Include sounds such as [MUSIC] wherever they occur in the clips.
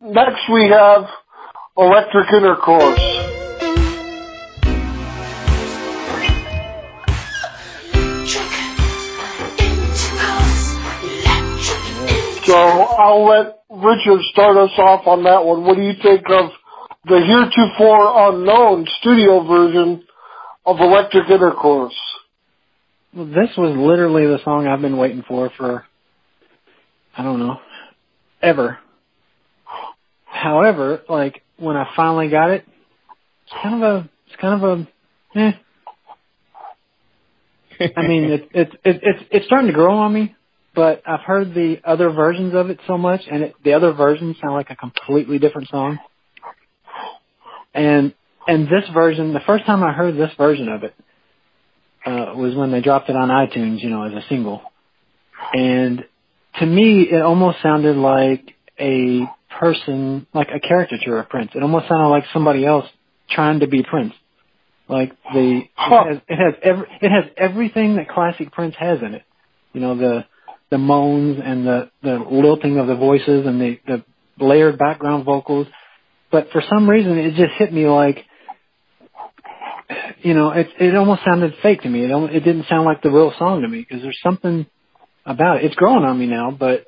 next we have Electric Intercourse. So I'll let Richard start us off on that one. What do you think of the heretofore unknown studio version of Electric Intercourse? Well, this was literally the song I've been waiting for for, I don't know, ever. However, like when I finally got it, it's kind of a, it's kind of a, eh. I mean, it, it, it, it's it's starting to grow on me, but I've heard the other versions of it so much, and it, the other versions sound like a completely different song. And and this version, the first time I heard this version of it, uh, was when they dropped it on iTunes, you know, as a single. And to me, it almost sounded like a person, like a caricature of Prince. It almost sounded like somebody else trying to be Prince. Like the, it has, it has every, it has everything that classic Prince has in it. You know, the, the moans and the, the lilting of the voices and the, the layered background vocals. But for some reason, it just hit me like, you know, it it almost sounded fake to me. It it didn't sound like the real song to me because there's something about it. It's growing on me now, but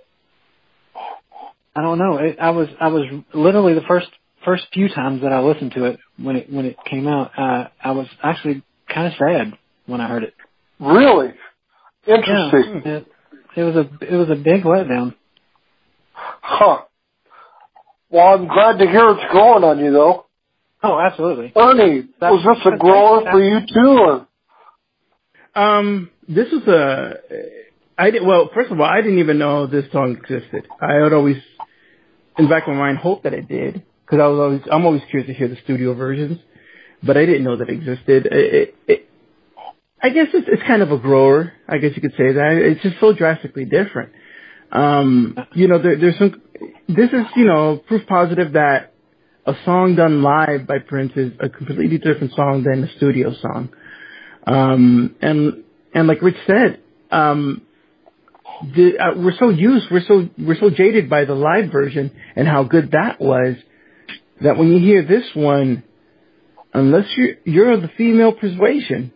I don't know. It, I was I was literally the first first few times that I listened to it when it when it came out. Uh, I was actually kind of sad when I heard it. Really interesting. Yeah, it, it was a it was a big letdown. Huh. Well, I'm glad to hear it's growing on you, though. Oh, absolutely. Ernie, That's- was this a grower for you too, or? Um, this is a. I did well. First of all, I didn't even know this song existed. I had always, in the back of my mind, hoped that it did because I was always. I'm always curious to hear the studio versions, but I didn't know that existed. It, it, it, I guess it's it's kind of a grower. I guess you could say that. It's just so drastically different. Um, you know, there, there's some. This is you know proof positive that a song done live by Prince is a completely different song than a studio song. Um, and and like Rich said, um, the, uh, we're so used, we're so we're so jaded by the live version and how good that was, that when you hear this one, unless you're you're of the female persuasion,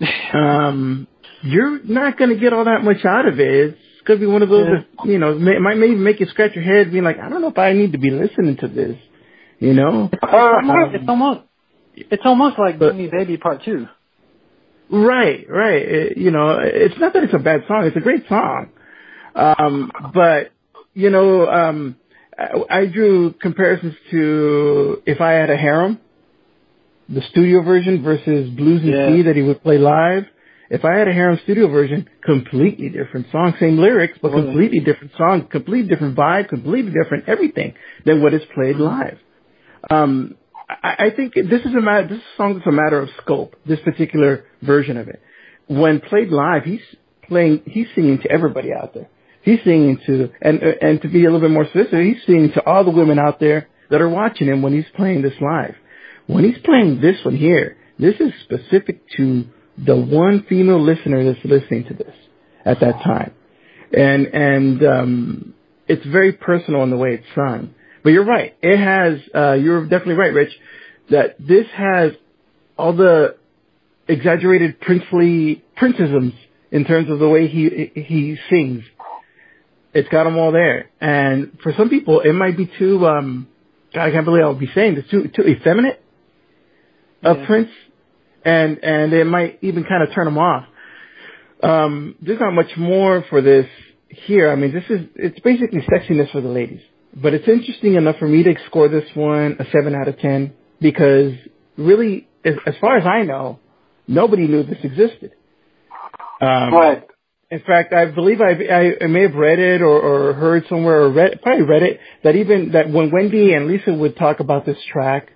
[LAUGHS] um, you're not going to get all that much out of it. It's going to be one of those, that, you know, may, might maybe make you scratch your head, being like, I don't know if I need to be listening to this, you know. it's almost it's almost like But- Baby Part Two. Right, right. It- you know, it's not that it's a bad song. It's a great song. Um, but, you know, um, I, I drew comparisons to if I had a harem, the studio version versus Blues and Yeah. C that he would play live. If I had a harem studio version, completely different song, same lyrics, but completely different song, completely different vibe, completely different everything than what is played live. Um, I, think this is a matter. This song is a matter of scope. This particular version of it, when played live, he's playing. He's singing to everybody out there. He's singing to, and and to be a little bit more specific, he's singing to all the women out there that are watching him when he's playing this live. When he's playing this one here, this is specific to the one female listener that's listening to this at that time, and and um, it's very personal in the way it's sung. But you're right. It has. Uh, you're definitely right, Rich. That this has all the exaggerated princely princesms in terms of the way he he sings. It's got them all there. And for some people, it might be too. um God, I can't believe I'll be saying this. Too too effeminate of Yeah. Prince, and and it might even kind of turn them off. Um, there's not much more for this here. I mean, this is it's basically sexiness for the ladies. But it's interesting enough for me to score this one a seven out of ten because really, as, as far as I know, nobody knew this existed. Um, Right. in fact, I believe I, I, may have read it or, or heard somewhere or read, probably read it that even that when Wendy and Lisa would talk about this track,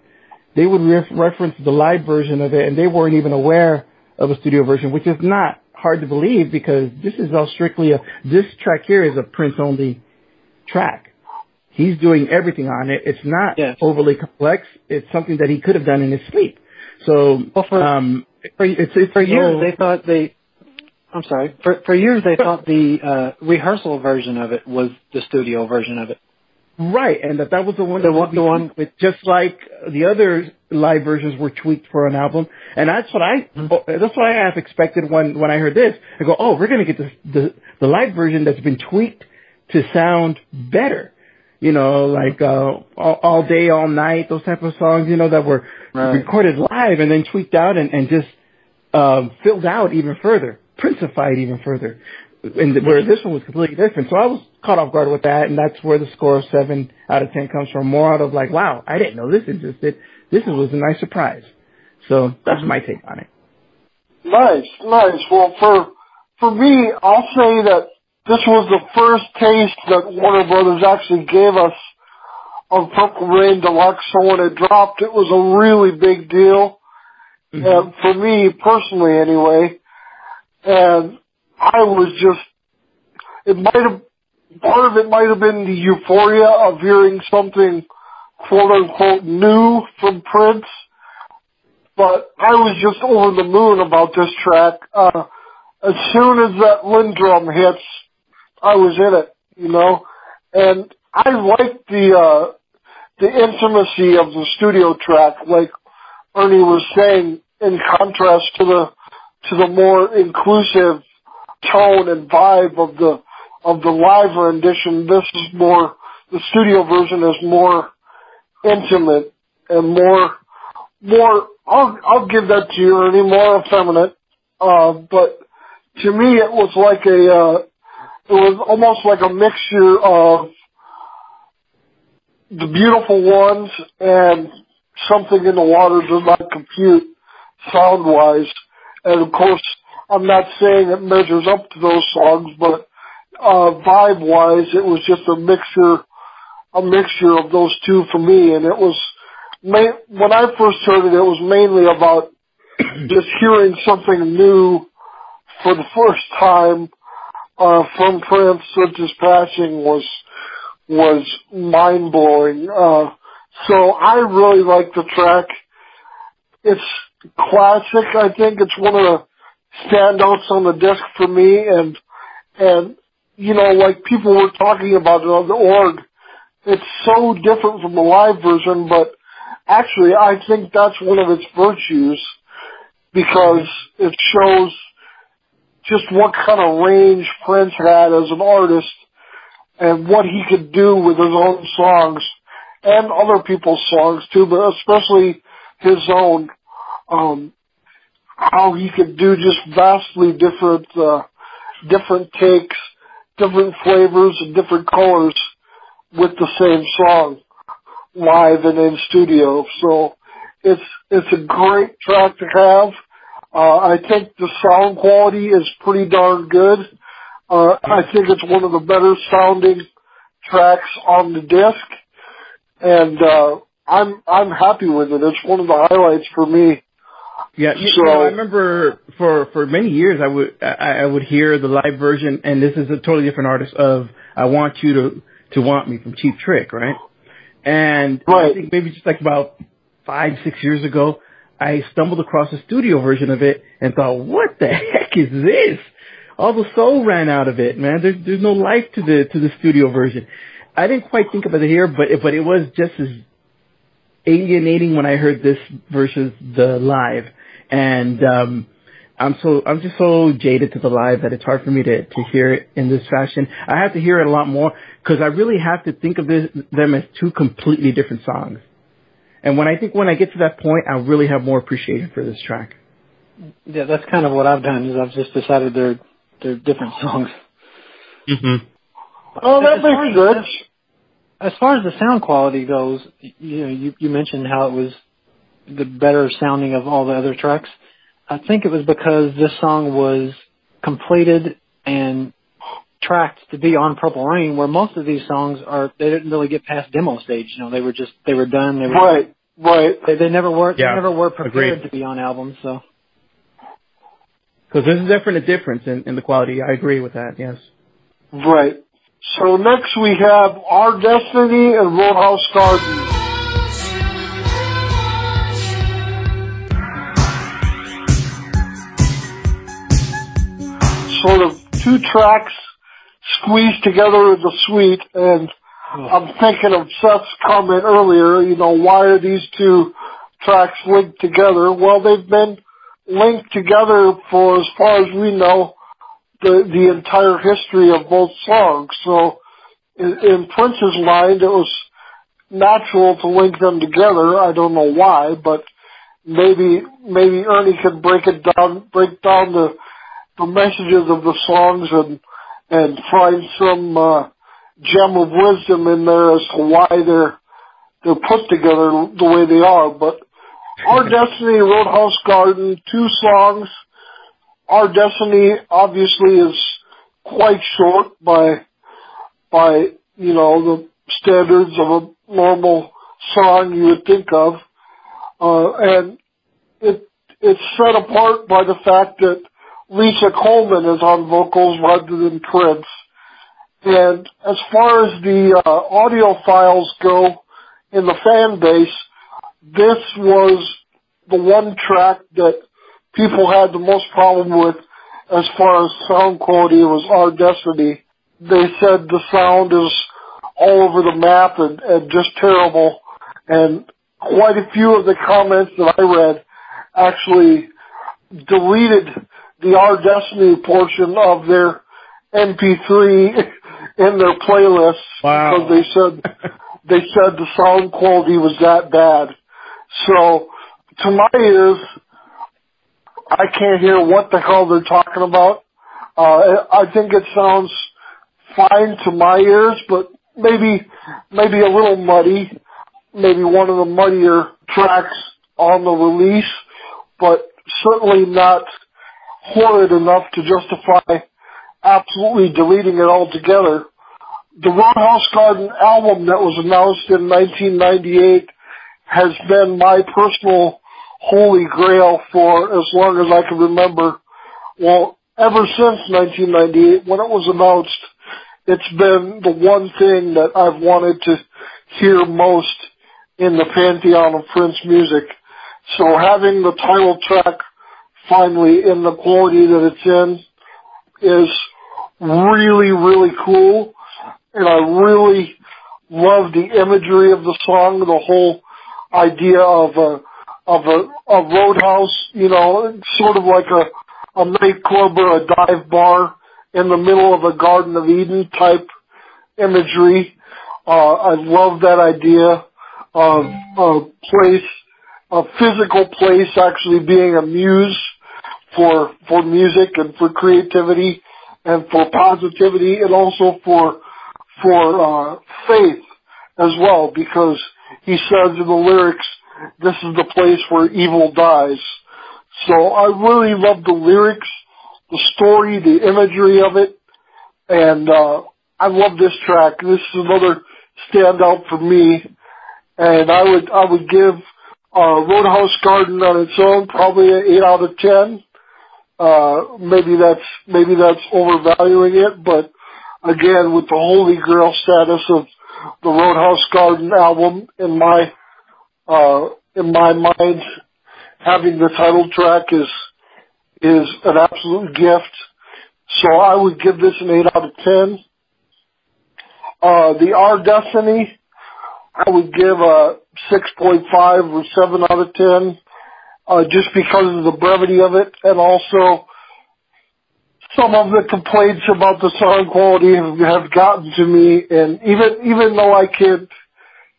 they would ref- reference the live version of it and they weren't even aware of a studio version, which is not hard to believe because this is all strictly a, this track here is a Prince only track. He's doing everything on it. It's not Yes. overly complex. It's something that he could have done in his sleep. So, Well, for- um, For, it's, it's for years they thought they. I'm sorry. For for years they thought the uh, rehearsal version of it was the studio version of it. Right, and that that was the one The that one- the one- with just like the other live versions were tweaked for an album, and that's what I Mm-hmm. that's what I half expected when when I heard this. I go, oh, we're gonna get the, the live version that's been tweaked to sound better. You know, like uh, all, all day, all night, those type of songs. You know that were Right. recorded live and then tweaked out and and just um, filled out even further, princified even further. And where this one was completely different. So I was caught off guard with that, and that's where the score of seven out of ten comes from. More out of like, wow, I didn't know this existed. This was a nice surprise. So that's my take on it. Nice, nice. Well, for for me, I'll say that this was the first taste that Warner Brothers actually gave us of Purple Rain Deluxe. So when it dropped, it was a really big deal, and for me personally, anyway. And I was just, it might have, part of it might have been the euphoria of hearing something quote unquote new from Prince but I was just over the moon about this track. Uh, as soon as that LinnDrum hits, I was in it, you know, and I like the, uh, the intimacy of the studio track, like Ernie was saying, in contrast to the, to the more inclusive tone and vibe of the, of the live rendition. This is more, the studio version is more intimate and more, more, I'll, I'll give that to you, Ernie, more effeminate. Uh, but to me it was like a, uh, it was almost like a mixture of the beautiful ones and something in the water does not compute sound wise. And of course, I'm not saying it measures up to those songs, but, uh, vibe wise, it was just a mixture, a mixture of those two for me. And it was, when I first heard it, it was mainly about [CLEARS THROAT] just hearing something new for the first time uh, from Prince, such as passing was was mind blowing. Uh, so I really like the track. It's classic. I think it's one of the standouts on the disc for me, and and you know, like people were talking about it on the org. It's so different from the live version, but actually, I think that's one of its virtues because it shows just what kind of range Prince had as an artist and what he could do with his own songs and other people's songs too, but especially his own. Um, how he could do just vastly different, uh, different takes, different flavors and different colors with the same song live and in studio. So it's, it's a great track to have. Uh, I think the sound quality is pretty darn good. Uh, I think it's one of the better sounding tracks on the disc, and uh, I'm I'm happy with it. It's one of the highlights for me. Yeah, you, So- you know, I remember for for many years I would I, I would hear the live version, and this is a totally different artist of "I Want You to to Want Me" from Cheap Trick, right? And Right. I think maybe just like about five six years ago, I stumbled across a studio version of it and thought, "What the heck is this?" All the soul ran out of it, man. There's there's no life to the to the studio version. I didn't quite think about it here, but but it was just as alienating when I heard this versus the live. And um I'm so I'm just so jaded to the live that it's hard for me to to hear it in this fashion. I have to hear it a lot more because I really have to think of this, them as two completely different songs. And when I think when I get to that point, I really have more appreciation for this track. Yeah, that's kind of what I've done. Is I've just decided they're they're different [LAUGHS] songs. Mm-hmm. Oh, that As far makes as- As far as the sound quality goes, you know, you, you mentioned how it was the better sounding of all the other tracks. I think it was because this song was completed and tracked to be on Purple Rain, where most of these songs are they didn't really get past demo stage. You know, they were just they were done. They were Right, right. they, they never were Yeah, they never were prepared agreed. to be on albums. So Because there's definitely a difference in, in the quality. I agree with that. Yes. Right. So next we have Our Destiny and Roadhouse Garden. Sort of two tracks squeezed together in the suite, and I'm thinking of Seth's comment earlier, you know, why are these two tracks linked together? Well, they've been linked together for as far as we know the the entire history of both songs. So in, in Prince's mind, it was natural to link them together. I don't know why, but maybe maybe Ernie could break it down, break down the the messages of the songs and and find some uh, gem of wisdom in there as to why they're they're put together the way they are. But Our [LAUGHS] Destiny, Roadhouse Garden, two songs. Our Destiny obviously is quite short by by you know the standards of a normal song you would think of, uh, and it it's set apart by the fact that Lisa Coleman is on vocals rather than Prince. And as far as the uh, audio files go in the fan base, this was the one track that people had the most problem with as far as sound quality was Our Destiny. They said the sound is all over the map and, and just terrible. And quite a few of the comments that I read actually deleted the Our Destiny portion of their MP3 in their playlists Wow. because they said [LAUGHS] they said the sound quality was that bad. So to my ears, I can't hear what the hell they're talking about. Uh, I think it sounds fine to my ears, but maybe maybe a little muddy. Maybe one of the muddier tracks on the release, but certainly not horrid enough to justify absolutely deleting it altogether. The Roadhouse Garden album that was announced in 1998 has been my personal holy grail for as long as I can remember. Well, ever since 1998, when it was announced, it's been the one thing that I've wanted to hear most in the pantheon of Prince music. So having the title track finally in the quality that it's in is really, really cool. And I really love the imagery of the song, the whole idea of a, of a, a roadhouse, you know, sort of like a, a nightclub or a dive bar in the middle of a Garden of Eden type imagery. Uh, I love that idea of a place, a physical place actually being a muse for, for music and for creativity and for positivity and also for, for, uh, faith as well because he says in the lyrics, this is the place where evil dies. So I really love the lyrics, the story, the imagery of it, and uh, I love this track. This is another standout for me, and I would I would give uh, Roadhouse Garden on its own probably an eight out of ten. Uh, maybe that's maybe that's overvaluing it, but again, with the holy grail status of the Roadhouse Garden album in my uh, in my mind, having the title track is is an absolute gift. So I would give this an eight out of ten. Uh, the Our Destiny, I would give a six point five or seven out of ten, just because of the brevity of it, and also some of the complaints about the sound quality have, gotten to me, and even even though I can't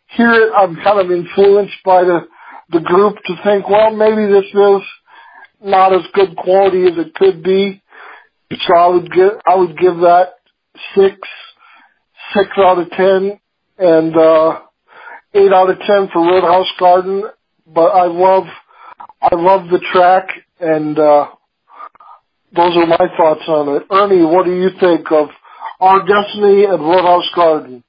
hear it, I'm kind of influenced by the the group to think, well, maybe this is not as good quality as it could be. So I would give I would give that six six out of ten and uh eight out of ten for Roadhouse Garden. But I love I love the track and uh those are my thoughts on it. Ernie, what do you think of Our Destiny and Roadhouse Garden?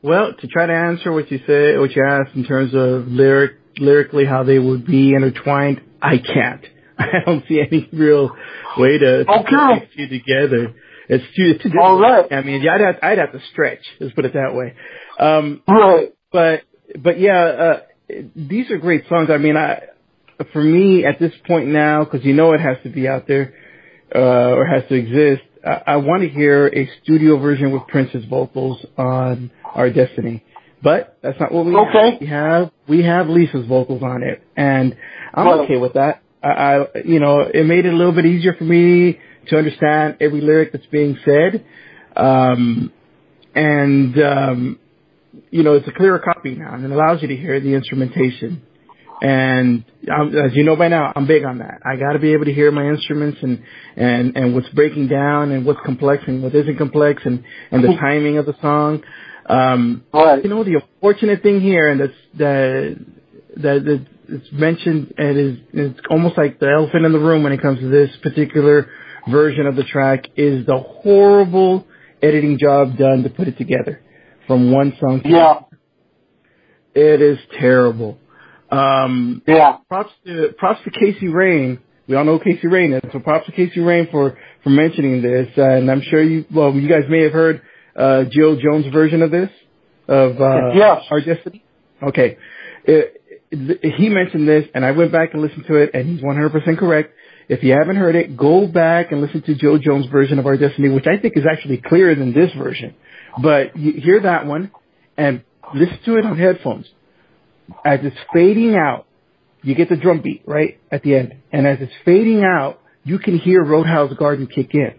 Well, to try to answer what you say, what you asked in terms of lyric, lyrically how they would be intertwined, I can't. [LAUGHS] I don't see any real way to, Okay. put these two together. It's too, too All right. I mean, I'd have, I'd have to stretch. Let's put it that way. Um, Right. but but yeah, uh, these are great songs. I mean, I for me at this point now, because you know it has to be out there uh, or has to exist. I, I want to hear a studio version with Prince's vocals on Our Destiny. But that's not what we Okay. have. We have we have Lisa's vocals on it, and I'm Right. okay with that. I, I you know it made it a little bit easier for me to understand every lyric that's being said, um, and um, you know it's a clearer copy now, and it allows you to hear the instrumentation. And um, as you know by now, I'm big on that. I got to be able to hear my instruments and and and what's breaking down and what's complex and what isn't complex and and the [LAUGHS] timing of the song. Um, Right. you know, the unfortunate thing here, and that's that that that it's mentioned, and is it's almost like the elephant in the room when it comes to this particular version of the track, is the horrible editing job done to put it together from one song. To Yeah. It is terrible. Um, Yeah. props to props to Casey Rain. We all know Casey Rain is, so props to Casey Rain for for mentioning this. Uh, and I'm sure you well, you guys may have heard uh, Jill Jones' version of this of uh, Yes. Our Destiny. Okay, it, it, he mentioned this, and I went back and listened to it, and he's 100% correct. If you haven't heard it, go back and listen to Jill Jones' version of Our Destiny, which I think is actually clearer than this version. But you hear that one and listen to it on headphones. As it's fading out, you get the drum beat, right, at the end. And as it's fading out, you can hear Roadhouse Garden kick in.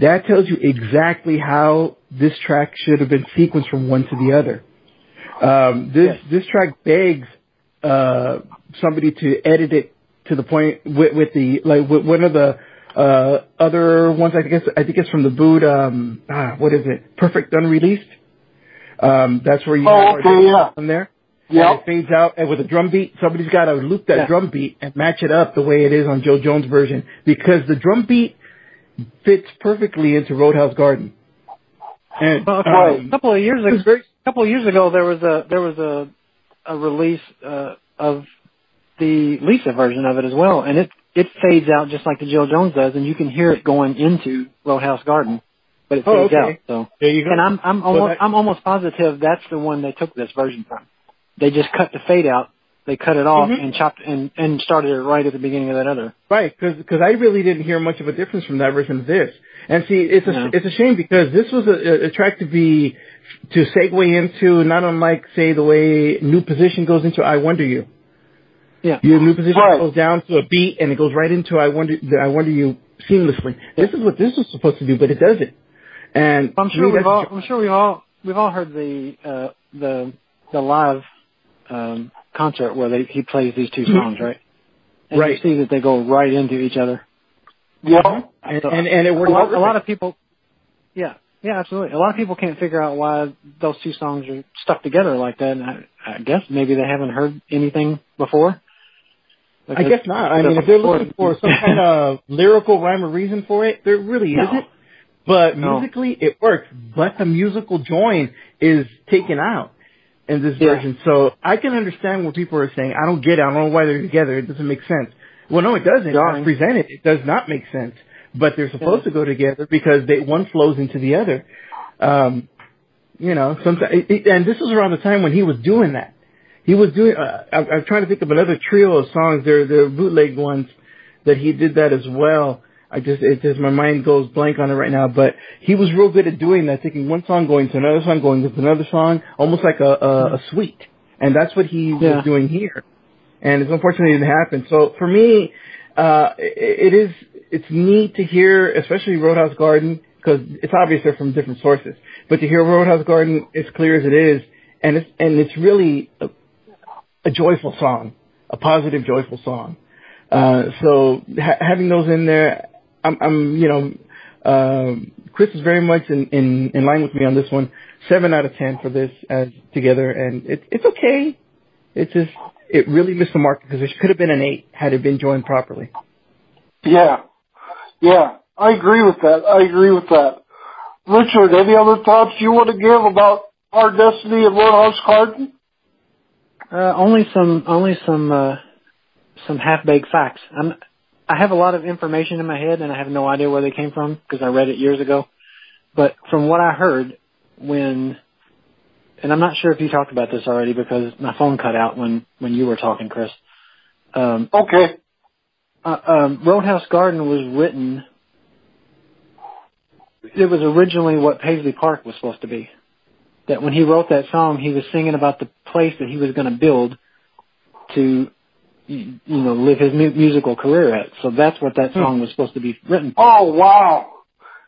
That tells you exactly how this track should have been sequenced from one to the other. Um, this, this track begs, uh, somebody to edit it to the point with, with the, like, with one of the, uh, other ones, I guess, I think it's from the boot, um, ah, what is it? Perfect Unreleased. Um, that's where you Oh, okay, yeah. on there. Yep. And it fades out and with a drum beat. Somebody's got to loop that Yeah. drum beat and match it up the way it is on Jill Jones' version because the drum beat fits perfectly into Roadhouse Garden. And Well, a Right. couple, couple of years ago, very a couple of years ago, there was a there was a a release uh, of the Lisa version of it as well, and it it fades out just like the Jill Jones does, and you can hear it going into Roadhouse Garden, but it Oh, fades okay. out. So, there you go. and I'm I'm So almost that- I'm almost positive that's the one they took this version from. They just cut the fade out, they cut it off Mhm. and chopped and and started it right at the beginning of that other. Right, because because I really didn't hear much of a difference from that version of this. And see, it's a No. it's a shame because this was a, a track to be to segue into, not unlike say the way New Position goes into I Wonder U. Yeah. Your New Position Right. goes down to a beat and it goes right into I Wonder the I Wonder U seamlessly. This is what this was supposed to do, but it doesn't. And I'm sure we've all I'm sure we've all we've all heard the uh the the live um concert where they he plays these 2 Mhm. songs, right? And Right. you see that they go right into each other. Yeah. and, So, and, and it a lot, a lot of people Yeah. Yeah, absolutely. A lot of people can't figure out why those two songs are stuck together like that. And I, I guess maybe they haven't heard anything before. I guess not. I mean, if they're looking for some kind [LAUGHS] of lyrical rhyme or reason for it, there really No. isn't. But No. musically, it works. But the musical join is taken out in this Yeah. version. So I can understand what people are saying. I don't get it. I don't know why they're together. It doesn't make sense. Well, no, it doesn't. Jarring. As presented, it does not make sense. But they're supposed Yeah. to go together because they one flows into the other. Um, you know, sometimes, and this was around the time when he was doing that. He was doing. Uh, I'm, I'm trying to think of another trio of songs. They're they're bootleg ones that he did that as well. I just it just my mind goes blank on it right now. But he was real good at doing that, taking one song going to another song, going to another song, almost like a a, a suite. And that's what he Yeah. was doing here. And it's unfortunately it didn't happen. So for me, uh, it, it is it's neat to hear, especially Roadhouse Garden, because it's obvious they're from different sources. But to hear Roadhouse Garden as clear as it is, and it's and it's really a, a joyful song, a positive, joyful song. Uh, so ha- having those in there, I'm, I'm you know, um, Chris is very much in, in, in line with me on this one. Seven out of ten for this as together, and it's it's okay. It's just it really missed the mark because it could have been an eight had it been joined properly. Yeah. Yeah. I agree with that. I agree with that. Richard, any other thoughts you want to give about our destiny and Roadhouse Garden? Uh, only some, only some, uh, some half-baked facts. I'm, I have a lot of information in my head, and I have no idea where they came from because I read it years ago. But from what I heard, when, and I'm not sure if you talked about this already because my phone cut out when when you were talking, Chris. Um, Okay. uh, um, Roadhouse Garden was written. It was originally what Paisley Park was supposed to be, that when he wrote that song, he was singing about the place that he was going to build to, you know, live his mu- musical career at. So that's what that song was supposed to be written. for. Oh wow.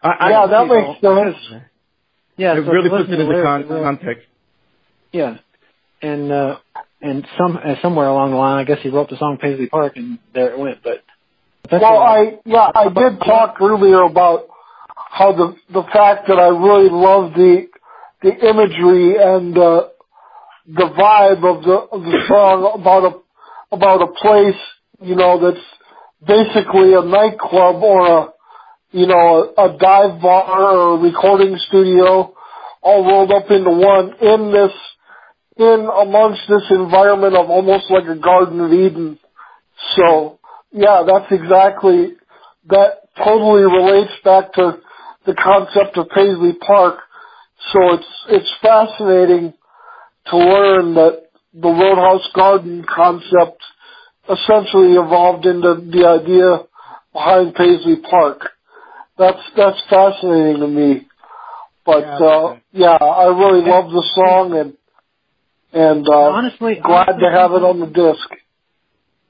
I, I yeah, can that makes how- sense. Yeah, It so really puts listen it to into the con- lyrics, context. Yeah, and uh, and some uh, somewhere along the line, I guess he wrote the song Paisley Park, and there it went. But that's Well, I yeah, I did talk earlier about how the the fact that I really love the the imagery and uh, the vibe of the of the song about a about a place you know that's basically a nightclub or a you know a, dive bar or a recording studio all rolled up into one in this in amongst this environment of almost like a Garden of Eden. So yeah, that's exactly that totally relates back to the concept of Paisley Park. So it's it's fascinating to learn that the Roadhouse Garden concept essentially evolved into the idea behind Paisley Park. That's that's fascinating to me. But Yeah, uh yeah, I really love the song and and uh honestly, glad honestly, to have it on the disc.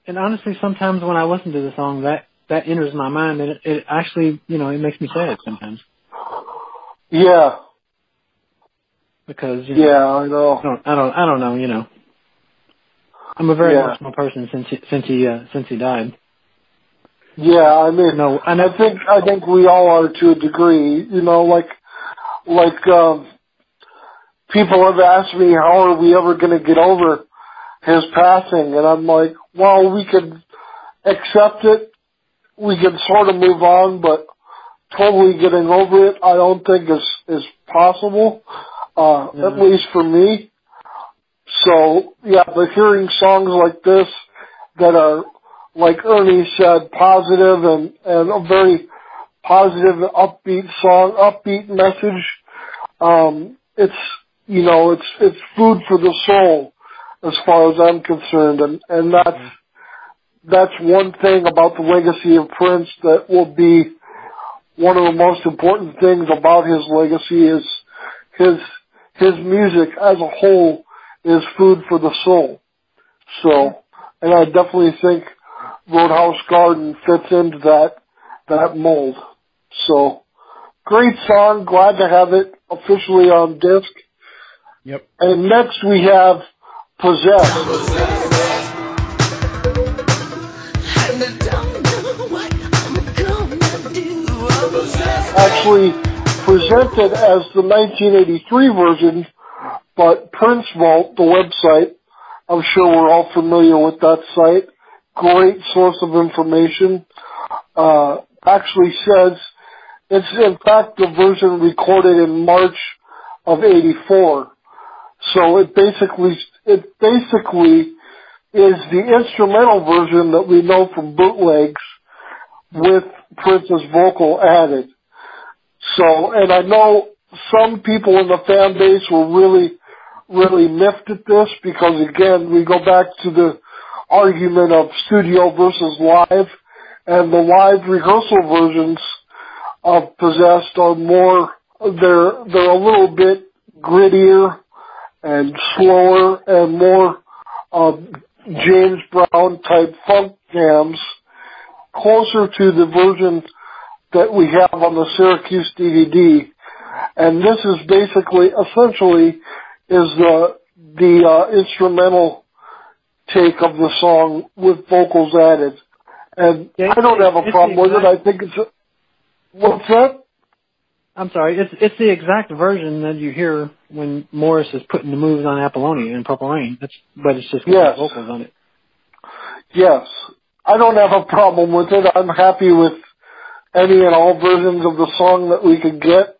And honestly, sometimes when I listen to the song, that that enters my mind, and it, it actually, you know, it makes me sad sometimes Yeah, because you know, yeah, I know. I don't, I don't, I don't know, you know. I'm a very Yeah. emotional person since he, since he uh, since he died. Yeah, I mean, No, and I think I think we all are to a degree. You know, like like um, people have asked me how are we ever going to get over his passing, and I'm like, well, we could accept it. We can sort of move on, but totally getting over it, I don't think is is possible. Uh, Yeah. At least for me. So yeah, but hearing songs like this that are, like Ernie said, positive and and a very positive, upbeat song, upbeat message. Um, it's you know, it's it's food for the soul, as far as I'm concerned, and and that's that's one thing about the legacy of Prince that will be one of the most important things about his legacy is his his music as a whole is food for the soul. So, and I definitely think Roadhouse Garden fits into that that mold. So, great song. Glad to have it officially on disc. Yep. And next we have Possessed. And I don't know what I'm gonna do. Actually presented as the 1983 version, but Prince Vault, the website, I'm sure we're all familiar with that site. Great source of information. Uh, actually says it's in fact the version recorded in March of 84. So it basically, it basically is the instrumental version that we know from bootlegs with Prince's vocal added. So, and I know some people in the fan base were really, really miffed at this because again, we go back to the argument of studio versus live and the live rehearsal versions of Possessed are more, they're, they're a little bit grittier and slower and more, um, James Brown type funk jams closer to the version that we have on the Syracuse DVD. And this is basically, essentially, is the, the, uh, instrumental take of the song with vocals added. And Yeah, I don't have a problem with it. I think it's, a, what's that? I'm sorry. It's it's the exact version that you hear when Morris is putting the moves on Apollonia in Purple Rain. That's but it's just Yes. vocals on it. Yes. I don't have a problem with it. I'm happy with any and all versions of the song that we could get.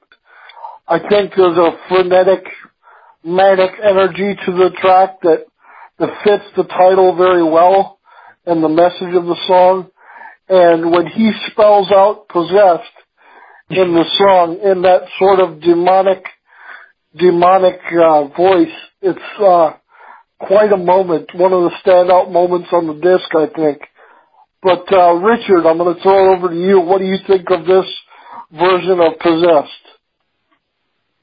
I think there's a frenetic, manic energy to the track that, that fits the title very well and the message of the song. And when he spells out possessed in the song in that sort of demonic, demonic, uh, voice, it's, uh, quite a moment, one of the standout moments on the disc, I think. But uh, Richard, I'm going to throw it over to you. What do you think of this version of Possessed?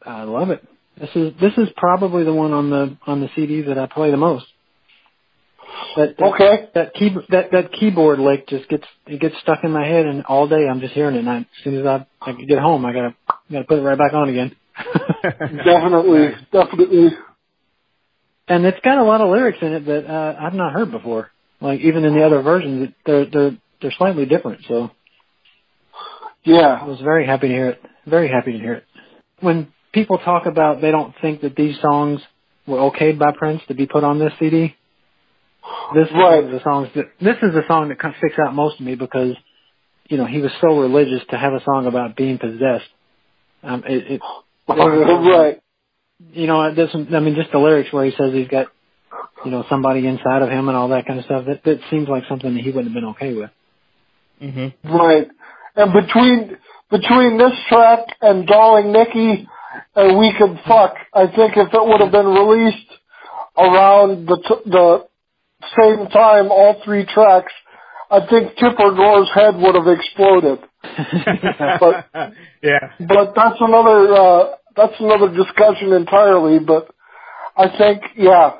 I love it. This is this is probably the one on the on the CD that I play the most. That, that Okay. that key that that keyboard lick just gets it gets stuck in my head, and all day I'm just hearing it. And I, as soon as I I get home, I gotta gotta put it right back on again. [LAUGHS] Definitely, definitely. and it's got a lot of lyrics in it that uh, I've not heard before. Like even in the other versions, they're they're they're slightly different. So yeah, I was very happy to hear it. Very happy to hear it. When people talk about they don't think that these songs were okayed by Prince to be put on this CD, this Right. is the songs that this is the song that kind of sticks out most to me because you know he was so religious to have a song about being possessed. Um, it, it [LAUGHS] right. you know, it doesn't, I mean, just the lyrics where he says he's got, you know, somebody inside of him and all that kind of stuff, that, that seems like something that he wouldn't have been okay with. hmm Right. And between between this track and Darling Nikki and We could Fuck, I think if it would have been released around the t- the same time, all three tracks, I think Tipper Gore's head would have exploded. [LAUGHS] But- yeah. But that's another uh, that's another discussion entirely. But I think, yeah,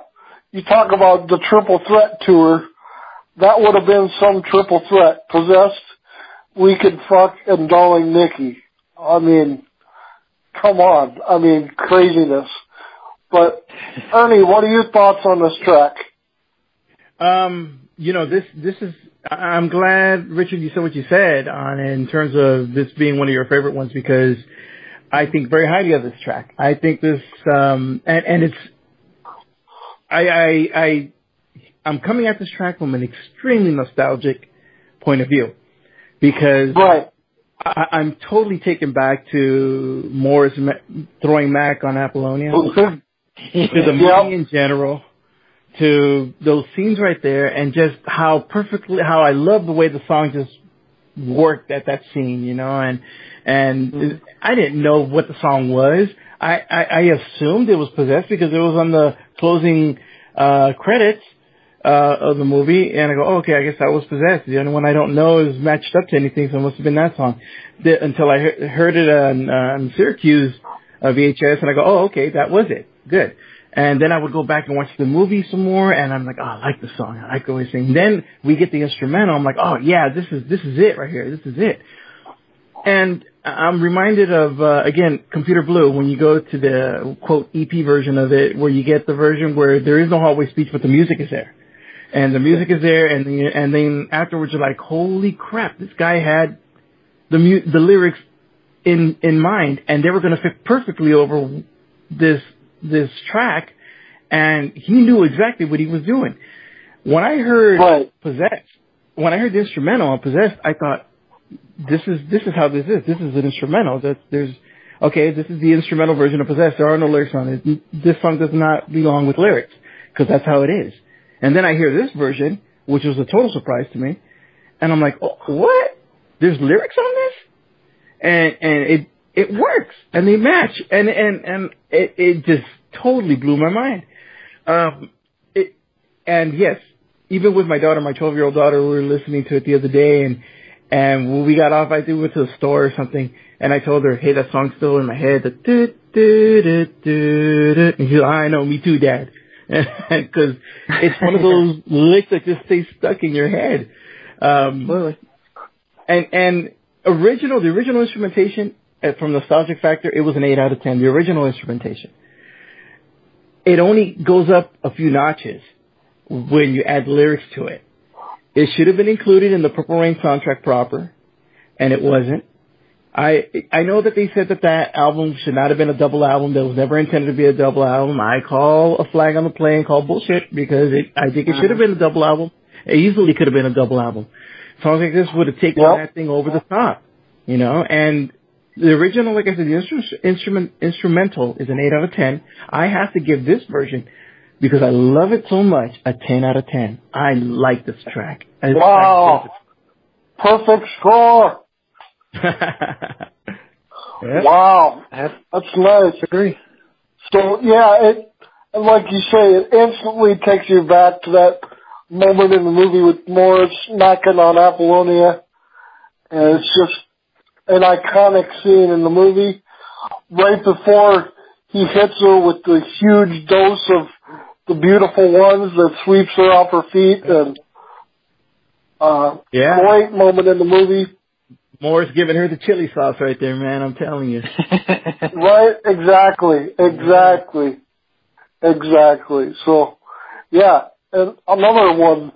you talk about the triple threat tour. That would have been some triple threat. Possessed, We Could Fuck, and Darling Nikki. I mean, come on. I mean, craziness. But Ernie, what are your thoughts on this track? Um, you know, this this is. I'm glad, Richard, you said what you said on in terms of this being one of your favorite ones because I think very highly of this track. I think this, um, and and it's. I I I I'm coming at this track from an extremely nostalgic point of view because Right. I, I'm totally taken back to Morris Ma- throwing Mac on Apollonia to the [LAUGHS] movie Yep. in general, to those scenes right there, and just how perfectly, how I love the way the song just worked at that scene, you know, and and I didn't know what the song was. I, I I assumed it was possessed because it was on the closing uh credits uh of the movie, and I go, oh, okay, I guess that was possessed. The only one I don't know is matched up to anything, so it must have been that song. The, until I he- heard it on, uh, on Syracuse uh, VHS, and I go, oh, okay, that was it. Good. And then I would go back and watch the movie some more, and I'm like, oh, I like the song. I like the way sing. Then we get the instrumental. I'm like, oh yeah, this is this is it right here. This is it. And I'm reminded of uh, again Computer Blue when you go to the quote EP version of it, where you get the version where there is no hallway speech, but the music is there, and the music is there, and then, and then afterwards you're like, holy crap, this guy had the mu- the lyrics in in mind, and they were going to fit perfectly over this this track, and he knew exactly what he was doing. When I heard Right. Possessed, when I heard the instrumental on Possessed, I thought, this is this is how this is. This is an instrumental. That there's okay. This is the instrumental version of Possessed. There are no lyrics on it. This song does not belong with lyrics because that's how it is. And then I hear this version, which was a total surprise to me, and I'm like, oh, what? There's lyrics on this, and and it it works, and they match, and and and it it just totally blew my mind. Um, it and yes, even with my daughter, my 12 year old daughter, we were listening to it the other day, and and when we got off, I think we went to the store or something, and I told her, hey, that song's still in my head. The do do do do. And she's like, I know, me too, Dad. [LAUGHS] Because it's one of those [LAUGHS] licks that just stay stuck in your head. Um, and and original, the original instrumentation uh, from nostalgic factor, it was an eight out of ten. The original instrumentation. It only goes up a few notches when you add lyrics to it. It should have been included in the Purple Rain soundtrack proper, and it wasn't. I I know that they said that that album should not have been a double album. That was never intended to be a double album. I call a flag on the play and call bullshit because it, I think it should have uh-huh. been a double album. It easily could have been a double album. Songs like this would have taken Yep. that thing over the top, you know. And the original, like I said, the instru- instrument instrumental is an eight out of ten. I have to give this version because I love it so much a ten out of ten. I like this track. This Wow. Perfect score. Track is- [LAUGHS] Yeah. Wow. That's nice. agree. So yeah, it like you say, it instantly takes you back to that moment in the movie with Morris knocking on Apollonia, and it's just an iconic scene in the movie. Right before he hits her with the huge dose of the beautiful ones that sweeps her off her feet and uh Yeah. great moment in the movie. Moore's giving her the chili sauce right there, man. I'm telling you. [LAUGHS] Right, exactly, exactly, exactly. So, yeah, and another one.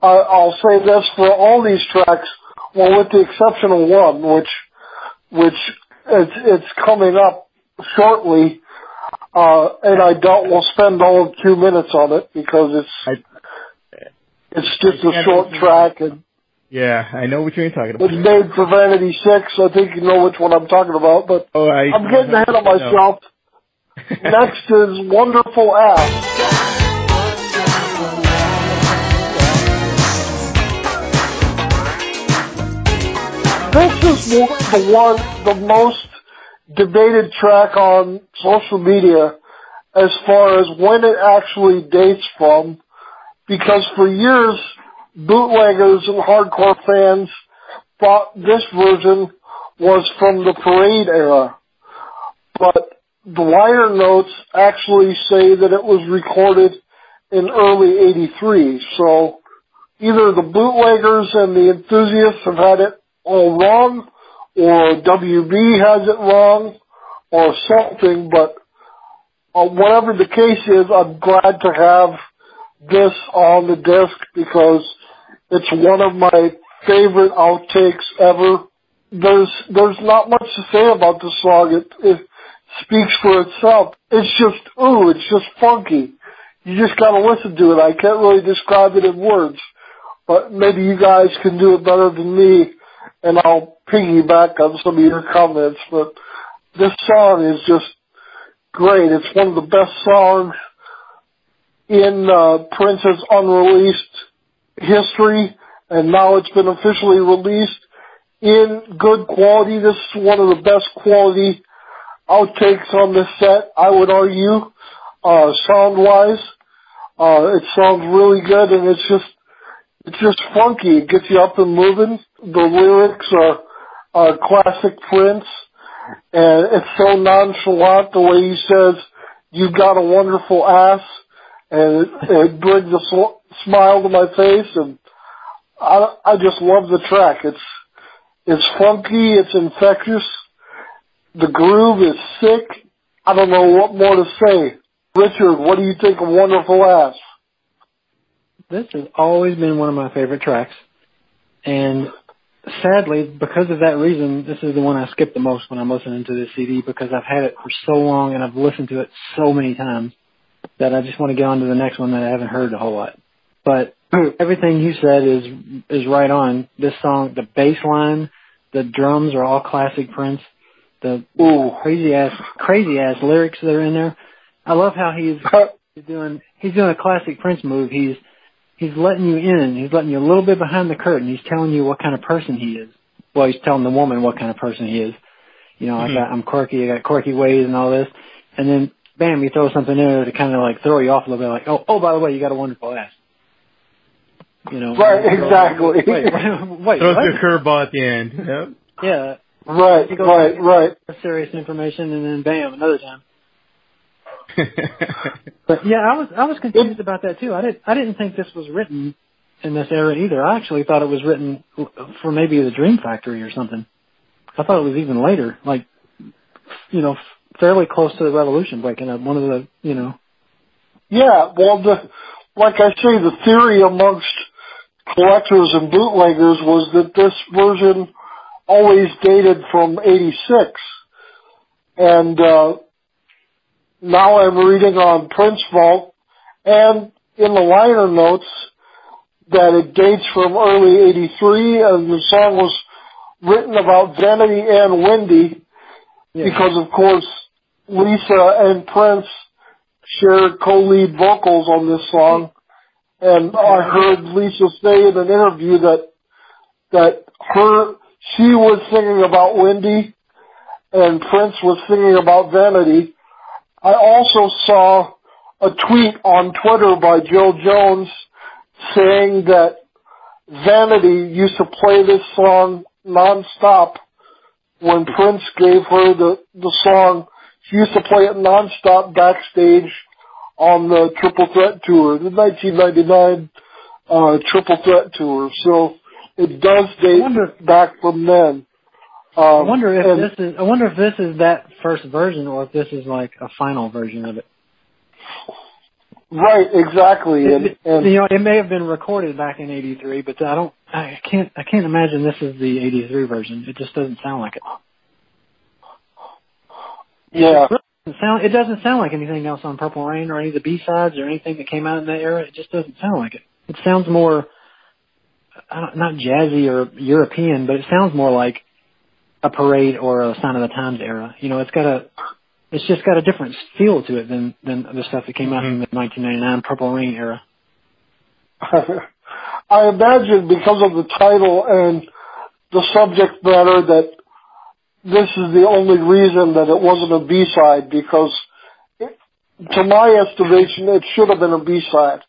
I I'll say this for all these tracks. Well, with the exception of one, which which it's it's coming up shortly, uh, and I doubt we'll spend all of two minutes on it because it's I, it's just I a short track and yeah, I know what you're talking about. it's made for Vanity Six. I think you know which one I'm talking about, but Oh, I, I'm getting ahead of myself. [LAUGHS] Next is Wonderful Ass. This is the one, the most debated track on social media as far as when it actually dates from, because for years, bootleggers and hardcore fans thought this version was from the parade era. But the liner notes actually say that it was recorded in early 83. So either the bootleggers and the enthusiasts have had it all wrong, or WB has it wrong, or something, but uh, whatever the case is, I'm glad to have this on the disc because it's one of my favorite outtakes ever. There's there's not much to say about the song. It it speaks for itself. It's just ooh, it's just funky. You just gotta listen to it. I can't really describe it in words, but maybe you guys can do it better than me, and I'll piggyback on some of your comments. But this song is just great. It's one of the best songs in uh, Prince's unreleased history, and now it's been officially released in good quality. This is one of the best quality outtakes on this set, I would argue, uh, sound wise. Uh, it sounds really good and it's just, it's just funky. It gets you up and moving. The lyrics are, are classic Prince and it's so nonchalant the way he says, you've got a wonderful ass and it, it brings a smile to my face and I, I just love the track. It's, it's funky, it's infectious, the groove is sick. I don't know what more to say. Richard, what do you think of Wonderful Ass? this has always been one of my favorite tracks. And sadly, because of that reason, this is the one I skip the most when I'm listening to this CD because I've had it for so long and I've listened to it so many times that I just want to get on to the next one that I haven't heard a whole lot. But [CLEARS THROAT] everything you said is is right on. This song, the bass line, the drums are all classic Prince. The Ooh. crazy ass crazy ass lyrics that are in there. I love how he's he's [LAUGHS] doing he's doing a classic Prince move. He's he's letting you in. He's letting you a little bit behind the curtain. He's telling you what kind of person he is. Well, he's telling the woman what kind of person he is. You know, I mm-hmm. got I'm quirky, I got quirky ways and all this. And then bam, you throw something in there to kind of like throw you off a little bit like, "Oh, oh by the way, you got a wonderful ass." You know. Right, exactly. Wait, wait, wait Throws what? you a curveball at the end. Yep. Yeah, Right, go- right, right. serious information and then bam, another time. [LAUGHS] But yeah, I was I was confused about that too. I didn't I didn't think this was written in this era either. I actually thought it was written for maybe the Dream Factory or something. I thought it was even later, like you know, fairly close to the Revolution breaking up. One of the you know. Yeah, well, the, like I say, the theory amongst collectors and bootleggers was that this version always dated from 86. And, uh, now I'm reading on Prince Vault and in the liner notes that it dates from early 83 and the song was written about Vanity and Wendy because of course Lisa and Prince share co-lead vocals on this song. And I heard Lisa say in an interview that, that her, she was singing about Wendy and Prince was singing about Vanity. I also saw a tweet on Twitter by Jill Jones saying that Vanity used to play this song nonstop when Prince gave her the, the song She used to play it nonstop backstage on the Triple Threat Tour, the 1999 uh, Triple Threat Tour. So it does date wonder- back from then. Um, I wonder if and- this is. I wonder if this is that first version, or if this is like a final version of it. right, exactly, and, It- and you know, it may have been recorded back in '83, but I don't. I can't. I can't imagine this is the '83 version. It just doesn't sound like it. yeah, It sound. It doesn't sound like anything else on Purple Rain or any of the B sides or anything that came out in that era. It just doesn't sound like it. It sounds more. I don't, not jazzy or European, but it sounds more like a parade or a Sign of the Times era. You know, it's got a. It's just got a different feel to it than than the stuff that came out in the 1999 Purple Rain era. [LAUGHS] I imagine because of the title and the subject matter that this is the only reason that it wasn't a B-side because it, to my estimation it should have been a B-side.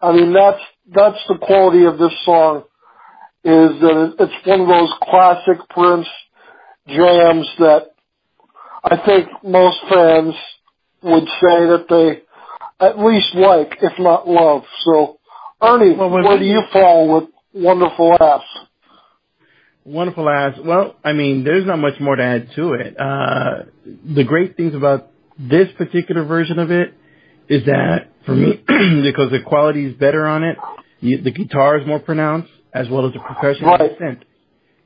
I mean that's, that's the quality of this song is that it- it's one of those classic Prince jams that I think most fans would say that they at least like, if not love. So, Ernie, Well, where do you fall with Wonderful Ass? Wonderful ass. Well, I mean, there's not much more to add to it. Uh, the great things about this particular version of it is that for me, [CLEARS THROAT] because the quality is better on it, you, the guitar is more pronounced as well as the percussion Right. and synth.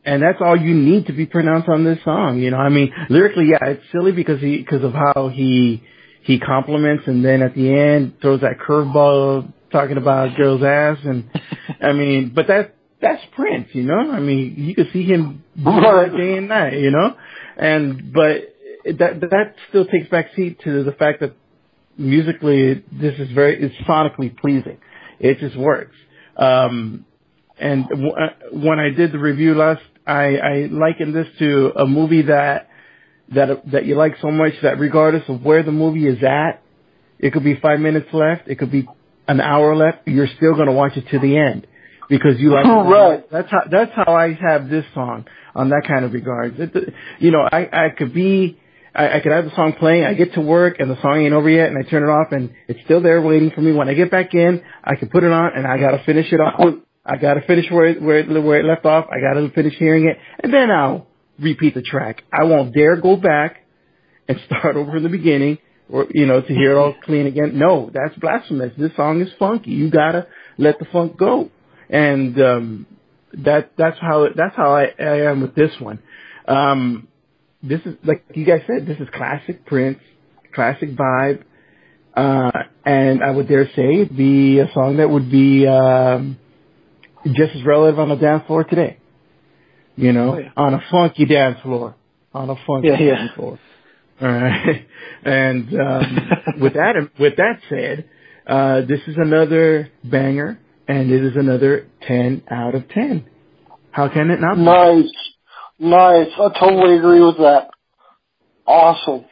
And that's all you need to be pronounced on this song. You know, I mean, lyrically, yeah, it's silly because he, because of how he, he compliments and then at the end throws that curveball talking about girl's ass and, I mean, but that, that's Prince, you know? I mean, you could see him [LAUGHS] do Right. that day and night, you know? And, but that, that still takes backseat to the fact that musically this is very, it's sonically pleasing. It just works. Um, and w- uh, when I did the review last, I, I likened this to a movie that, that, that you like so much that regardless of where the movie is at, it could be five minutes left, it could be an hour left, you're still going to watch it to the end because you like [LAUGHS] Right. That's how that's how I have this song on that kind of regards. It, you know, I I could be I, I could have the song playing. I get to work and the song ain't over yet, and I turn it off, and it's still there waiting for me. When I get back in, I can put it on, and I gotta finish it off. [LAUGHS] I gotta finish where it, where it, where it left off. I gotta finish hearing it, and then I'll repeat the track. I won't dare go back and [LAUGHS] start over from the beginning, or you know, to hear it all clean again. No, that's blasphemous. This song is funky. You gotta let the funk go, and um, that that's how that's how I, I am with this one. Um, this is like you guys said, this is classic Prince, classic vibe, uh, and I would dare say it'd be a song that would be um, just as relevant on the dance floor today. You know, Oh, yeah. on a funky dance floor, on a funky Yeah, yeah. dance floor. All right, [LAUGHS] and um, with that [LAUGHS] with that said, uh, this is another banger, and it is another ten out of ten. How can it not? be? Nice. Nice. I totally agree with that. Awesome.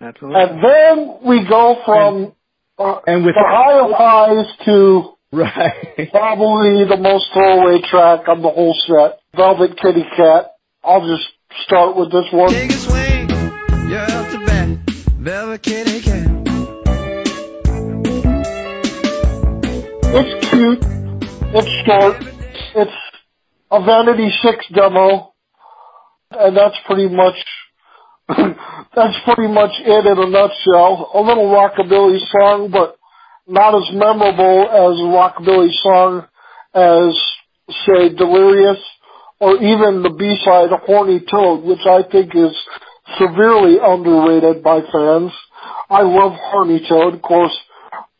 Absolutely. And then we go from uh, and with the high of highs to Right. [LAUGHS] probably the most throwaway track on the whole set, Velvet Kitty Cat. I'll just start with this one. Take a swing, you're up to bat. Velvet kitty cat. It's cute. It's short. It's a Vanity Six demo, and that's pretty much [LAUGHS] that's pretty much it in a nutshell. A little rockabilly song, but not as memorable as a rockabilly song as say Delirious or even the B-side Horny Toad, which I think is severely underrated by fans. I love Horny Toad. Of course,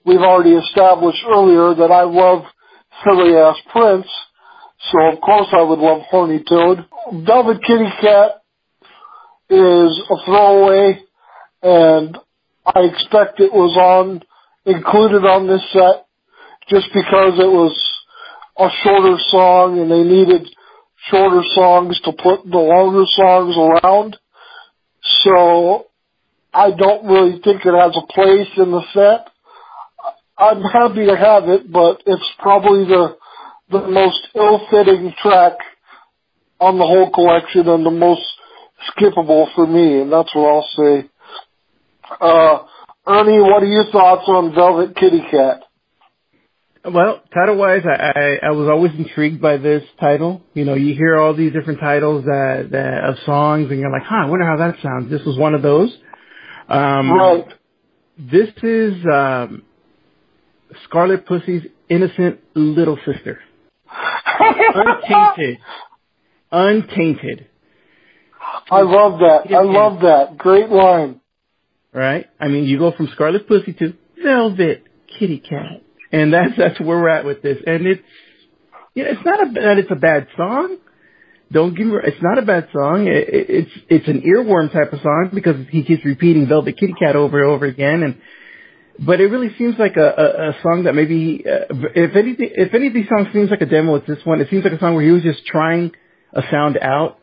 we've already established earlier that I love silly ass Prince, so of course I would love Horny Toad. Velvet Kitty Cat is a throwaway, and I expect it was on included on this set just because it was a shorter song and they needed shorter songs to put the longer songs around. So I don't really think it has a place in the set. I'm happy to have it, but it's probably the the most ill-fitting track on the whole collection and the most skippable for me, and that's what I'll say. Uh, Ernie, what are your thoughts on Velvet Kitty Cat? Well, title wise, I, I I was always intrigued by this title. You know, you hear all these different titles that, that of songs, and you're like, huh, I wonder how that sounds. This was one of those. Um, Right. This is um, Scarlet Pussy's innocent little sister, [LAUGHS] untainted, untainted. I love that. I love that. Great line. Right? I mean, you go from Scarlet Pussy to Velvet Kitty Cat, and that's that's where we're at with this. And it's yeah, it's not a that it's a bad song. Don't give me. It's not a bad song. It, it, it's it's an earworm type of song because he keeps repeating Velvet Kitty Cat over and over again, and but it really seems like a, a, a song that maybe uh, if anything if any of these songs seems like a demo, it's this one. It seems like a song where he was just trying a sound out,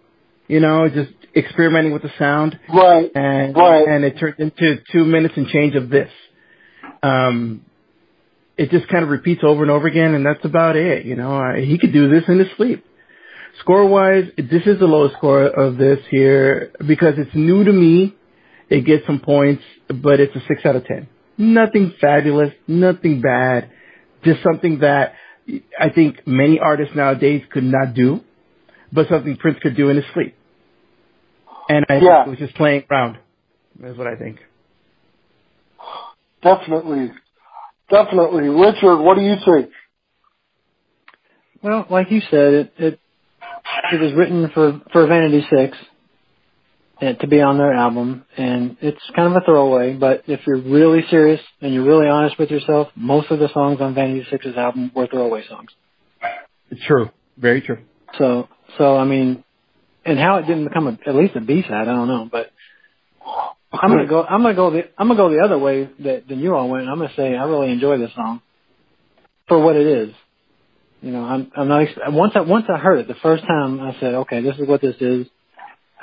you know, just experimenting with the sound, Right. and Right. and it turned into two minutes and change of this. Um, it just kind of repeats over and over again, and that's about it. You know, I, he could do this in his sleep. Score wise, this is the lowest score of this here because it's new to me. It gets some points, but it's a six out of ten. Nothing fabulous, nothing bad, just something that I think many artists nowadays could not do, but something Prince could do in his sleep. And I Yeah. think it was just playing around. That's what I think. Definitely. Definitely. Richard, what do you think? Well, like you said, it it it was written for for Vanity Six and Uh, to be on their album, and it's kind of a throwaway. But if you're really serious and you're really honest with yourself, most of the songs on Vanity Six's album were throwaway songs. It's true. Very true. So so I mean, and how it didn't become a, at least a B side, I don't know. But I'm gonna go. I'm gonna go the. I'm gonna go the other way that than you all went. I'm gonna say I really enjoy this song for what it is. You know, I'm. I'm not. ex- Once I once I heard it the first time, I said, okay, this is what this is.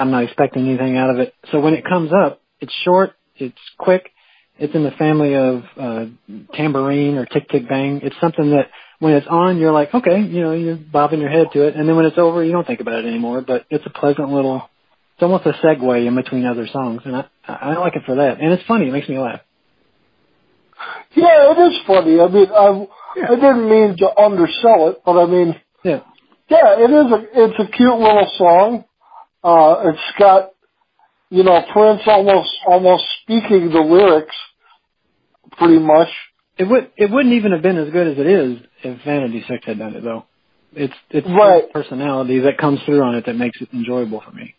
I'm not expecting anything out of it. So when it comes up, it's short, it's quick, it's in the family of uh, tambourine or tick tick bang. It's something that when it's on, you're like, okay, you know, you're bobbing your head to it, and then when it's over, you don't think about it anymore. But it's a pleasant little. It's almost a segue in between other songs, and I I like it for that. And it's funny, it makes me laugh. Yeah, it is funny. I mean, I, I didn't mean to undersell it, but I mean, Yeah. yeah, it is a, it's a cute little song. Uh, it's got, you know, Prince almost, almost speaking the lyrics, pretty much. It would it wouldn't even have been as good as it is if Vanity Six had done it though. It's it's Right. his personality that comes through on it that makes it enjoyable for me.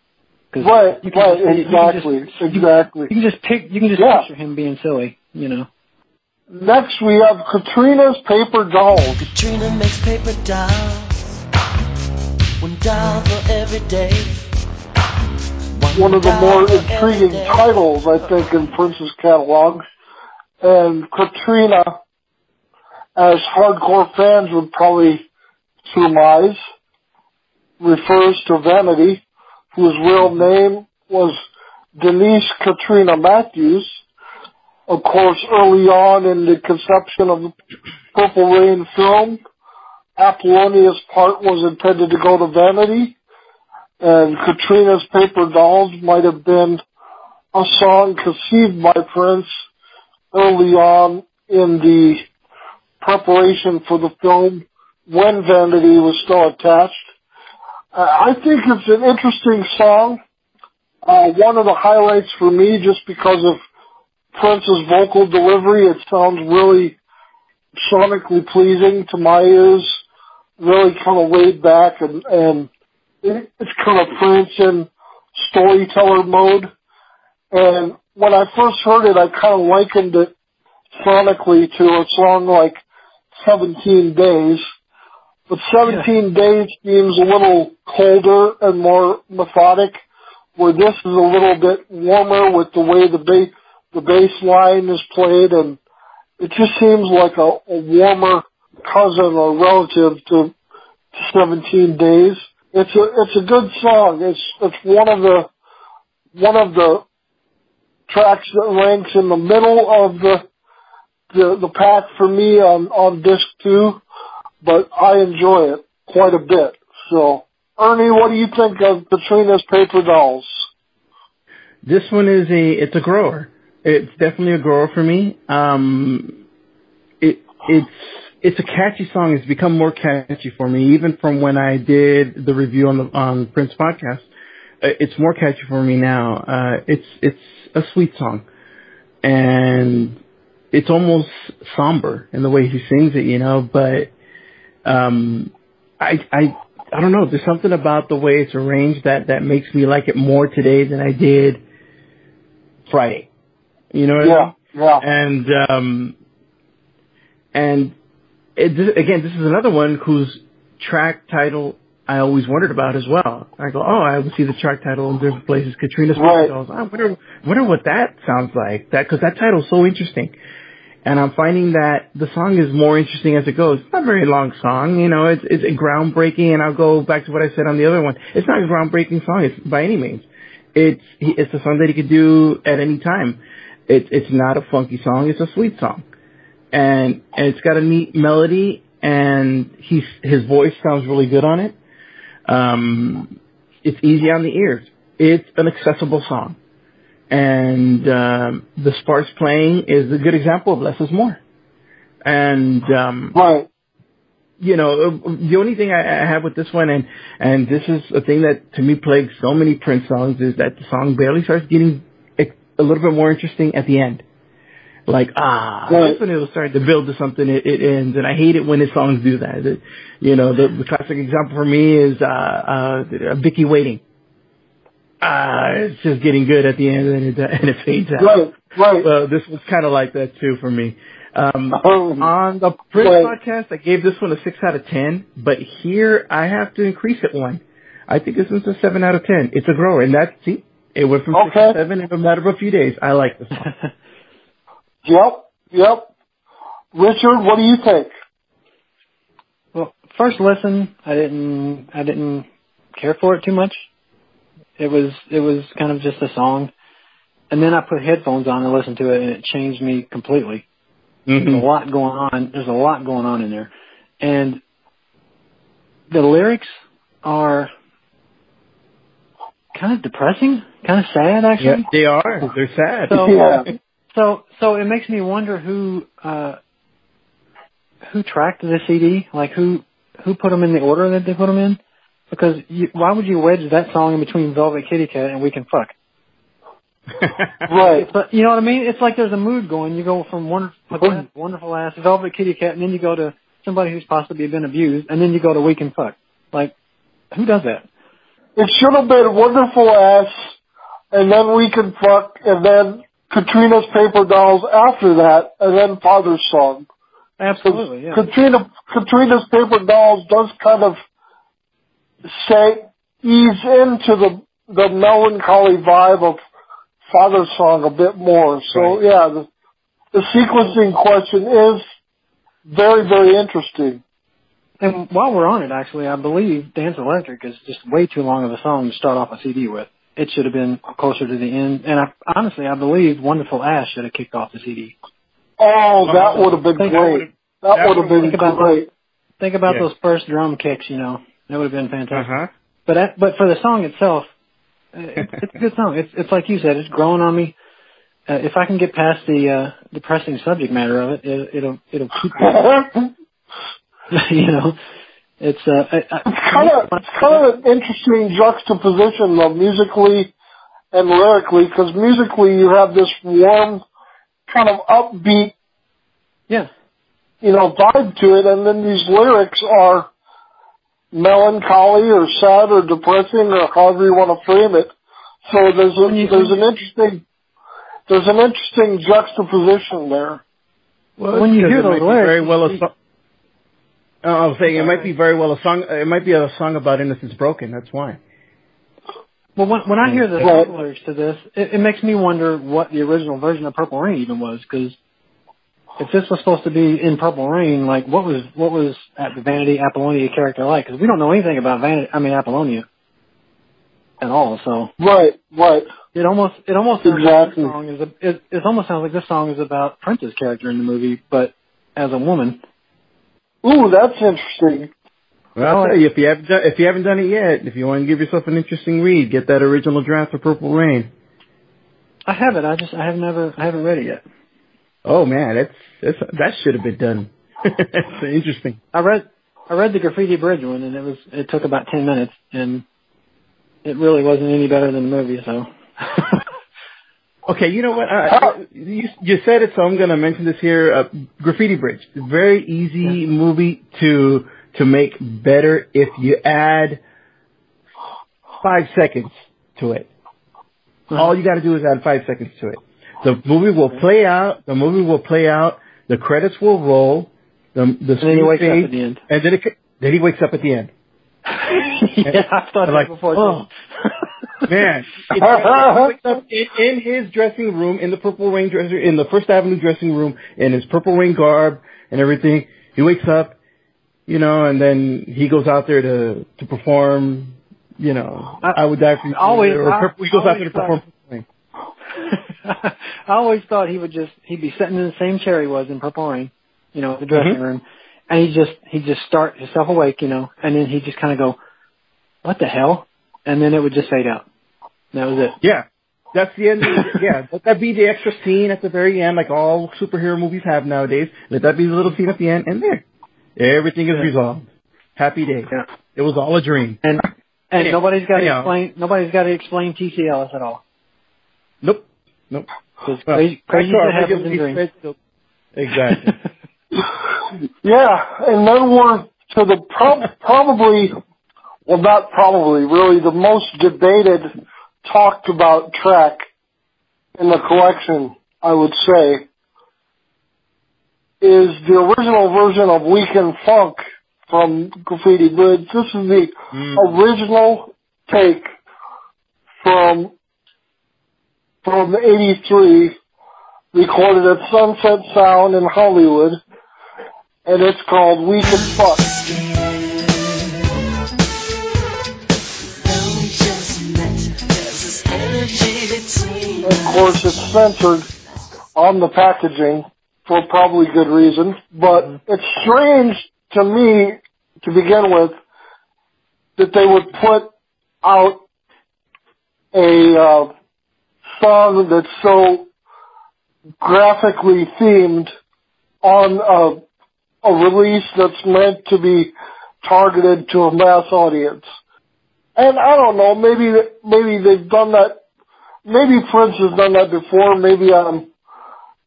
'Cause Right, you can right, just- you can exactly, just- you- exactly. You can just pick. You can just Yeah. picture him being silly. You know. Next we have Katrina's Paper Dolls. Katrina makes paper dolls. One doll for every day. One of the more intriguing titles, I think, in Prince's catalog. And Katrina, as hardcore fans would probably surmise, refers to Vanity, whose real name was Denise Katrina Matthews. Of course, early on in the conception of the Purple Rain film, Apollonia's part was intended to go to Vanity, and Katrina's Paper Dolls might have been a song conceived by Prince early on in the preparation for the film when Vanity was still attached. Uh, I think it's an interesting song. Uh, one of the highlights for me just because of Prince's vocal delivery. It sounds really sonically pleasing to my ears, really kind of laid back and, and it's kind of Prince in storyteller mode. And when I first heard it, I kind of likened it sonically to a song like 17 Days. But 17 Days seems a little colder and more methodic, where this is a little bit warmer with the way the bass, the bass line is played and it just seems like a, a warmer cousin or relative to, to 17 Days. It's a it's a good song. It's it's one of the one of the tracks that ranks in the middle of the the the pack for me on on disc two, but I enjoy it quite a bit. So, Ernie, what do you think of Katrina's Paper Dolls? This one is a it's a grower. It's definitely a grower for me. Um, it it's it's a catchy song. It's become more catchy for me, even from when I did the review on the on Prince podcast. Uh, It's more catchy for me now. Uh, it's it's a sweet song, and it's almost somber in the way he sings it, you know. But um, I I I don't know. There's something about the way it's arranged that that makes me like it more today than I did Friday. You know what I mean? Yeah, yeah. and um and it, again this is another one whose track title I always wondered about as well. I go, oh, I would see the track title in different places. Katrina's Right. Goes, I wonder, wonder what that sounds like. That because that title's so interesting, and I'm finding that the song is more interesting as it goes. It's not a very long song, you know. It's it's groundbreaking, and I'll go back to what I said on the other one. It's not a groundbreaking song. It's by any means. It's it's a song that he could do at any time. It's it's not a funky song. It's a sweet song, and and it's got a neat melody, and he's his voice sounds really good on it. Um, it's easy on the ears. It's an accessible song, and um, the sparse playing is a good example of less is more. And um, Right. you know, the only thing I, I have with this one, and and this is a thing that to me plagues so many Prince songs, is that the song barely starts getting a little bit more interesting at the end. Like ah, Right. that's when it was starting to build to something. It, it ends, and I hate it when his songs do that. It- you know, the, the classic example for me is uh, uh, Vicki Waiting. Ah, it's just getting good at the end, and it and it fades out. Right. Right. Well, this was kind of like that too for me. Um, Um, on the Prince right. podcast, I gave this one a six out of ten, but here I have to increase it one. I think this one's a seven out of ten. It's a grower, and that's see, it went from six to seven in a matter of a few days. I like this one. [LAUGHS] Yep. Yep. Richard, what do you think? Well, first listen, I didn't, I didn't care for it too much. It was, it was kind of just a song. And then I put headphones on and listened to it and it changed me completely. There's mm-hmm. a lot going on. There's a lot going on in there. And the lyrics are kind of depressing, kind of sad actually. Yeah, actually. they are. They're sad. So, Yeah. Um, so, so it makes me wonder who, uh, who tracked the CD, like who, who put them in the order that they put them in? Because you, why would you wedge that song in between Velvet Kitty Cat and We Can Fuck? [LAUGHS] Right. But you know what I mean? It's like there's a mood going. You go from wonderful, wonderful ass, Velvet Kitty Cat, and then you go to somebody who's possibly been abused, and then you go to We Can Fuck. Like, who does that? It should have been wonderful ass, and then we can fuck, and then Katrina's paper dolls after that, and then Father's song. Absolutely, yeah. Katrina Katrina's paper dolls does kind of say ease into the the melancholy vibe of Father's song a bit more. So Right. yeah, the, the sequencing question is very very interesting. And while we're on it, actually, I believe Dance Electric is just way too long of a song to start off a CD with. It should have been closer to the end. And I, honestly, I believe Wonderful Ass should have kicked off the CD. Oh, that would have been Think- great. That that would have been Think about great. Think about Yeah. those first drum kicks, you know. That would have been fantastic. Uh huh. But that, but for the song itself, uh, it, [LAUGHS] it's a good song. It's it's like you said, it's growing on me. Uh, if I can get past the uh, depressing subject matter of it, it it'll it'll keep [LAUGHS] [LAUGHS] you know. It's uh, I, I, It's kind of it's kind of an interesting juxtaposition though, musically and lyrically, because musically you have this warm, kind of upbeat, yeah. you know, vibe to it, and then these lyrics are melancholy or sad or depressing or however you want to frame it. So there's a, there's an interesting there's an interesting juxtaposition there. Well, When you hear it those might be lyrics, very well a you- song. Uh, I was saying it might be very well a song. It might be a song about innocence broken. That's why. Well, when, when I hear the Right. lyrics to this, it, it makes me wonder what the original version of Purple Rain even was. Because if this was supposed to be in Purple Rain, like what was what was at the Vanity Apollonia character like? Because we don't know anything about Vanity. I mean Apollonia at all. So Right, right. it almost it almost sounds like Exactly. this song is a, it, it almost sounds like this song is about Prince's character in the movie, but as a woman. Ooh, that's interesting. Well, I'll tell you if you haven't done, if you haven't done it yet, if you want to give yourself an interesting read, get that original draft of Purple Rain. I have it. I just I have never I haven't read it yet. Oh man, that's, that's that should have been done. [LAUGHS] that's interesting. I read I read the Graffiti Bridge one, and it was it took about ten minutes, and it really wasn't any better than the movie. So. [LAUGHS] Okay, you know what? Uh, you, you said it, so I'm going to mention this here. Uh, Graffiti Bridge, very easy movie to to make better if you add five seconds to it. All you got to do is add five seconds to it. The movie will play out. The movie will play out. The credits will roll. The the And then he wakes up at the end. and then it, then he wakes up at the end. [LAUGHS] yeah, I've thought that like, before. oh. Too. Man, he wakes up in, in his dressing room, in the Purple Rain dressing, in the First Avenue dressing room, in his Purple Rain garb and everything. He wakes up, you know, and then he goes out there to to perform. You know, I, I- would die for you. always- or I- he goes out there to always perform. [LAUGHS] I always thought he would just he'd be sitting in the same chair he was in Purple Rain, you know, in the dressing Mhm. room, and he just he'd just start himself awake, you know, and then he'd just kind of go, "What the hell?" and then it would just fade out. That was it. Yeah. That's the end. Of the, yeah, [LAUGHS] let that be the extra scene at the very end, like all superhero movies have nowadays. Let that be the little scene at the end, and there, everything is resolved. Happy day. Yeah. It was all a dream. And and Anyhow, nobody's got to anyhow. explain nobody's got to explain T.C. Ellis at all. Nope. Nope. Because Well, crazy, back crazy to our happens in dreams. scheduled- Exactly. [LAUGHS] Yeah, and then we're to the pro- probably, well, not probably, really the most debated, talked about track in the collection, I would say, is the original version of We Can Funk from Graffiti Bridge. This is the Mm. original take from from '83, recorded at Sunset Sound in Hollywood, and it's called We Can course, it's censored on the packaging for probably good reason, but it's strange to me to begin with that they would put out a uh, song that's so graphically themed on a, a release that's meant to be targeted to a mass audience. And I don't know, maybe maybe they've done that. Maybe Prince has done that before. Maybe I'm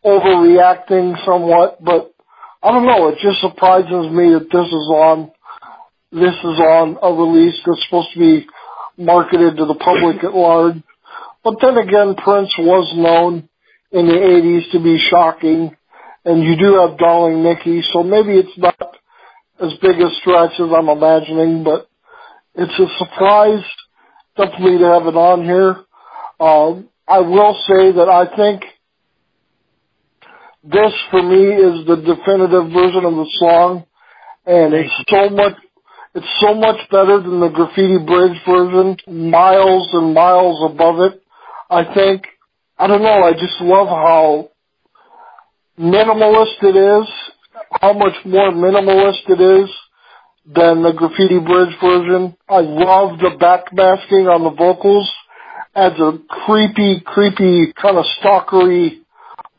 overreacting somewhat, but I don't know. It just surprises me that this is on. This is on a release that's supposed to be marketed to the public at large. But then again, Prince was known in the 80s to be shocking, and you do have Darling Nikki, so maybe it's not as big a stretch as I'm imagining, but it's a surprise definitely to have it on here. Um, I will say that I think this for me is the definitive version of the song, and it's so much, it's so much better than the Graffiti Bridge version, miles and miles above it. I think, I don't know, I just love how minimalist it is, how much more minimalist it is than the Graffiti Bridge version. I love the backmasking on the vocals, adds a creepy, creepy, kind of stalkery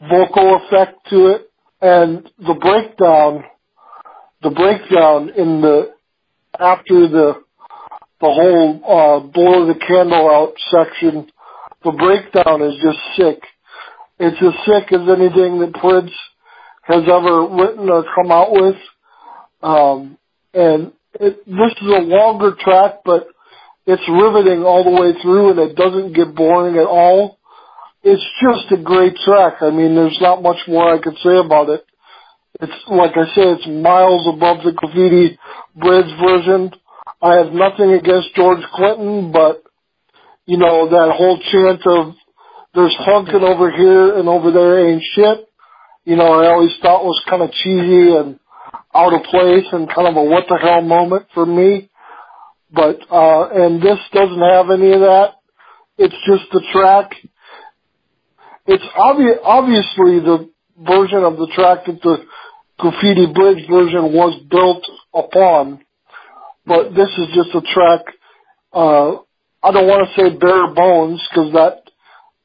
vocal effect to it, and the breakdown, the breakdown in the, after the, the whole, uh, blow the candle out section, the breakdown is just sick. It's as sick as anything that Prince has ever written or come out with. Um, and it, this is a longer track, but it's riveting all the way through and it doesn't get boring at all. It's just a great track. I mean, there's not much more I could say about it. It's, like I say, it's miles above the graffiti bridge version. I have nothing against George Clinton, but, you know, that whole chant of, there's honking over here and over there ain't shit, you know, I always thought was kind of cheesy and out of place and kind of a what the hell moment for me. But, uh, and this doesn't have any of that. It's just the track. It's obvious, obviously the version of the track that the Graffiti Bridge version was built upon. But this is just a track, uh, I don't want to say bare bones because that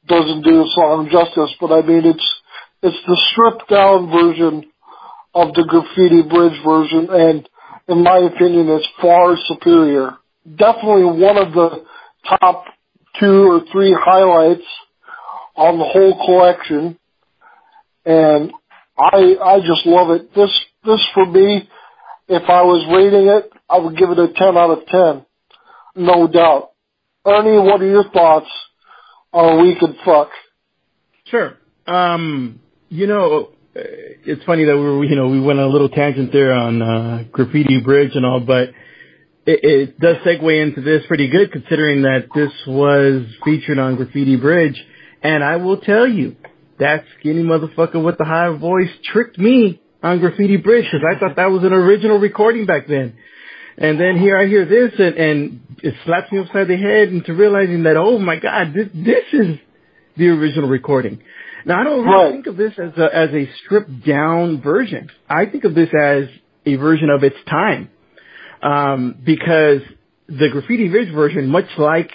doesn't do the song justice, but I mean it's it's the stripped down version of the graffiti bridge version, and in my opinion, it's far superior. Definitely one of the top two or three highlights on the whole collection, and I I just love it. This this for me, if I was rating it, I would give it a ten out of ten, no doubt. Ernie, what are your thoughts on We Can Fuck? Sure. Um, you know, it's funny that we were, you know, we went on a little tangent there on uh, Graffiti Bridge and all, but it, it does segue into this pretty good considering that this was featured on Graffiti Bridge. And I will tell you, that skinny motherfucker with the high voice tricked me on Graffiti Bridge because I thought that was an original recording back then. And then here I hear this and, and it slaps me upside the head into realizing that, oh my God, this, this is the original recording. Now I don't really Right. think of this as a, as a stripped down version. I think of this as a version of its time. Um, because the Graffiti Bridge version, much like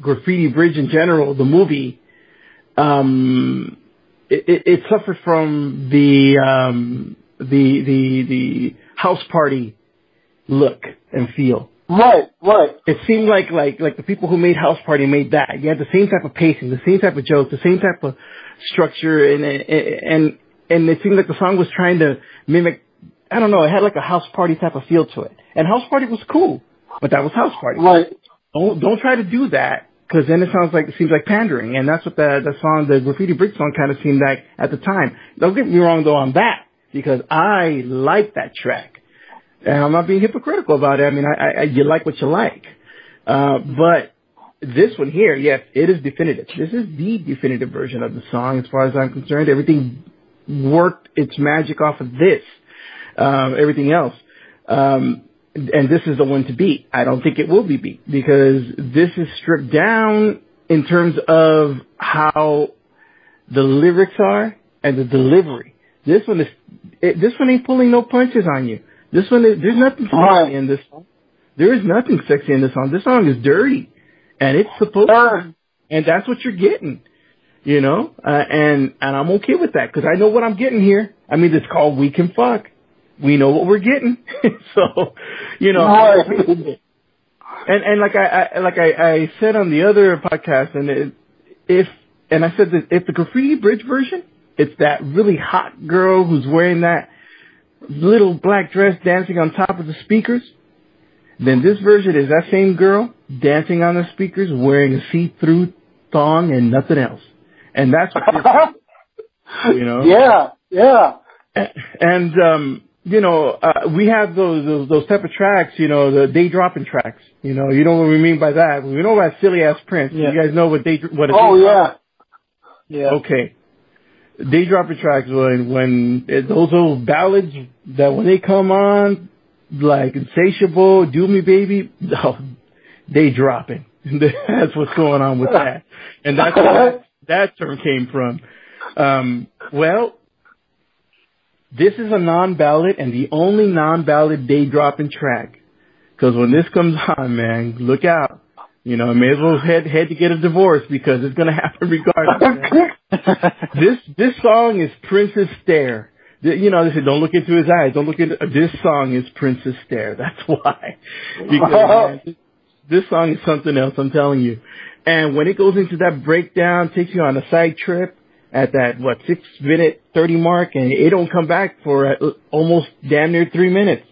Graffiti Bridge in general, the movie, um, it, it, it suffered from the, um, the, the, the house party look and feel. Right, right. It seemed like, like, like the people who made House Party made that. You had the same type of pacing, the same type of jokes, the same type of structure, and, and, and it seemed like the song was trying to mimic, I don't know, it had like a House Party type of feel to it. And House Party was cool, but that was House Party. Right. Don't, don't try to do that, cause then it sounds like, it seems like pandering, and that's what the, the song, the Graffiti Bridge song kind of seemed like at the time. Don't get me wrong though on that, because I like that track. And I'm not being hypocritical about it. I mean, I, I, you like what you like. Uh, but this one here, yes, it is definitive. This is the definitive version of the song as far as I'm concerned. Everything worked its magic off of this. Um, everything else. Um, and this is the one to beat. I don't think it will be beat because this is stripped down in terms of how the lyrics are and the delivery. This one is, it, this one ain't pulling no punches on you. This one is, there's nothing sexy in this song. There is nothing sexy in this song. This song is dirty. And it's supposed Uh, and that's what you're getting. You know? Uh, and, and I'm okay with that because I know what I'm getting here. I mean, it's called We Can Fuck. We know what we're getting. [LAUGHS] so, you know, I'm okay with it. and, and like I, I like I, I said on the other podcast and it, if, and I said that if the graffiti bridge version, it's that really hot girl who's wearing that little black dress dancing on top of the speakers, then this version is that same girl dancing on the speakers wearing a see-through thong and nothing else. And that's what [LAUGHS] you know. yeah, yeah. And um, you know, uh, we have those, those those type of tracks, you know, the day dropping tracks. You know, you know what we mean by that. We know about silly ass Prince. Yeah. You guys know what they what a Oh day yeah. Yeah. Okay. Day dropping tracks when when it, those old ballads that when they come on, like Insatiable, Do Me Baby, [LAUGHS] oh, they dropping. [LAUGHS] that's what's going on with that, and that's where [LAUGHS] that, term came from. Um, well, this is a non-ballad and the only non-ballad day dropping track. Because when this comes on, man, look out. You know, I may as well head head to get a divorce because it's gonna happen regardless. this this song is Prince's Stare. You know, they say don't look into his eyes. Don't look into this song is Prince's Stare. That's [LAUGHS] why. Because man, this, [LAUGHS] this song is something else. I'm telling you. And when it goes into that breakdown, takes you on a side trip at that what six minute thirty mark, and it don't come back for uh, almost damn near three minutes.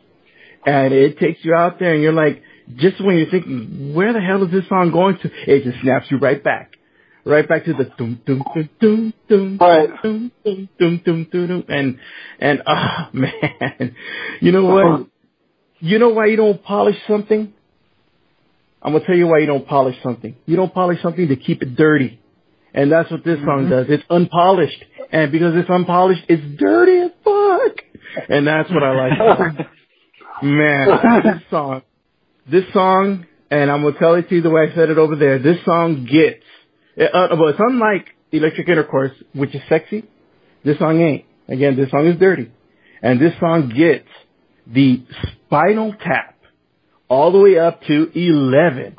And it takes you out there, and you're like, just when you're thinking, where the hell is this song going to? It just snaps you right back right back to the dum dum dum dum dum Right. dum dum dum dum dum dum and and oh [LAUGHS] man, you know what? Uh-huh. You know why you don't polish something? I'm gonna tell you why you don't polish something. You don't polish something to keep it dirty, and that's what this song mm-hmm. does. It's unpolished, and because it's unpolished, it's dirty as fuck, and that's what I like. [LAUGHS] Man, this song, this song, and I'm gonna tell it to you the way I said it over there. This song gets, uh, well, it's unlike Electric Intercourse, which is sexy. This song ain't. Again, this song is dirty, and this song gets the Spinal Tap all the way up to 11.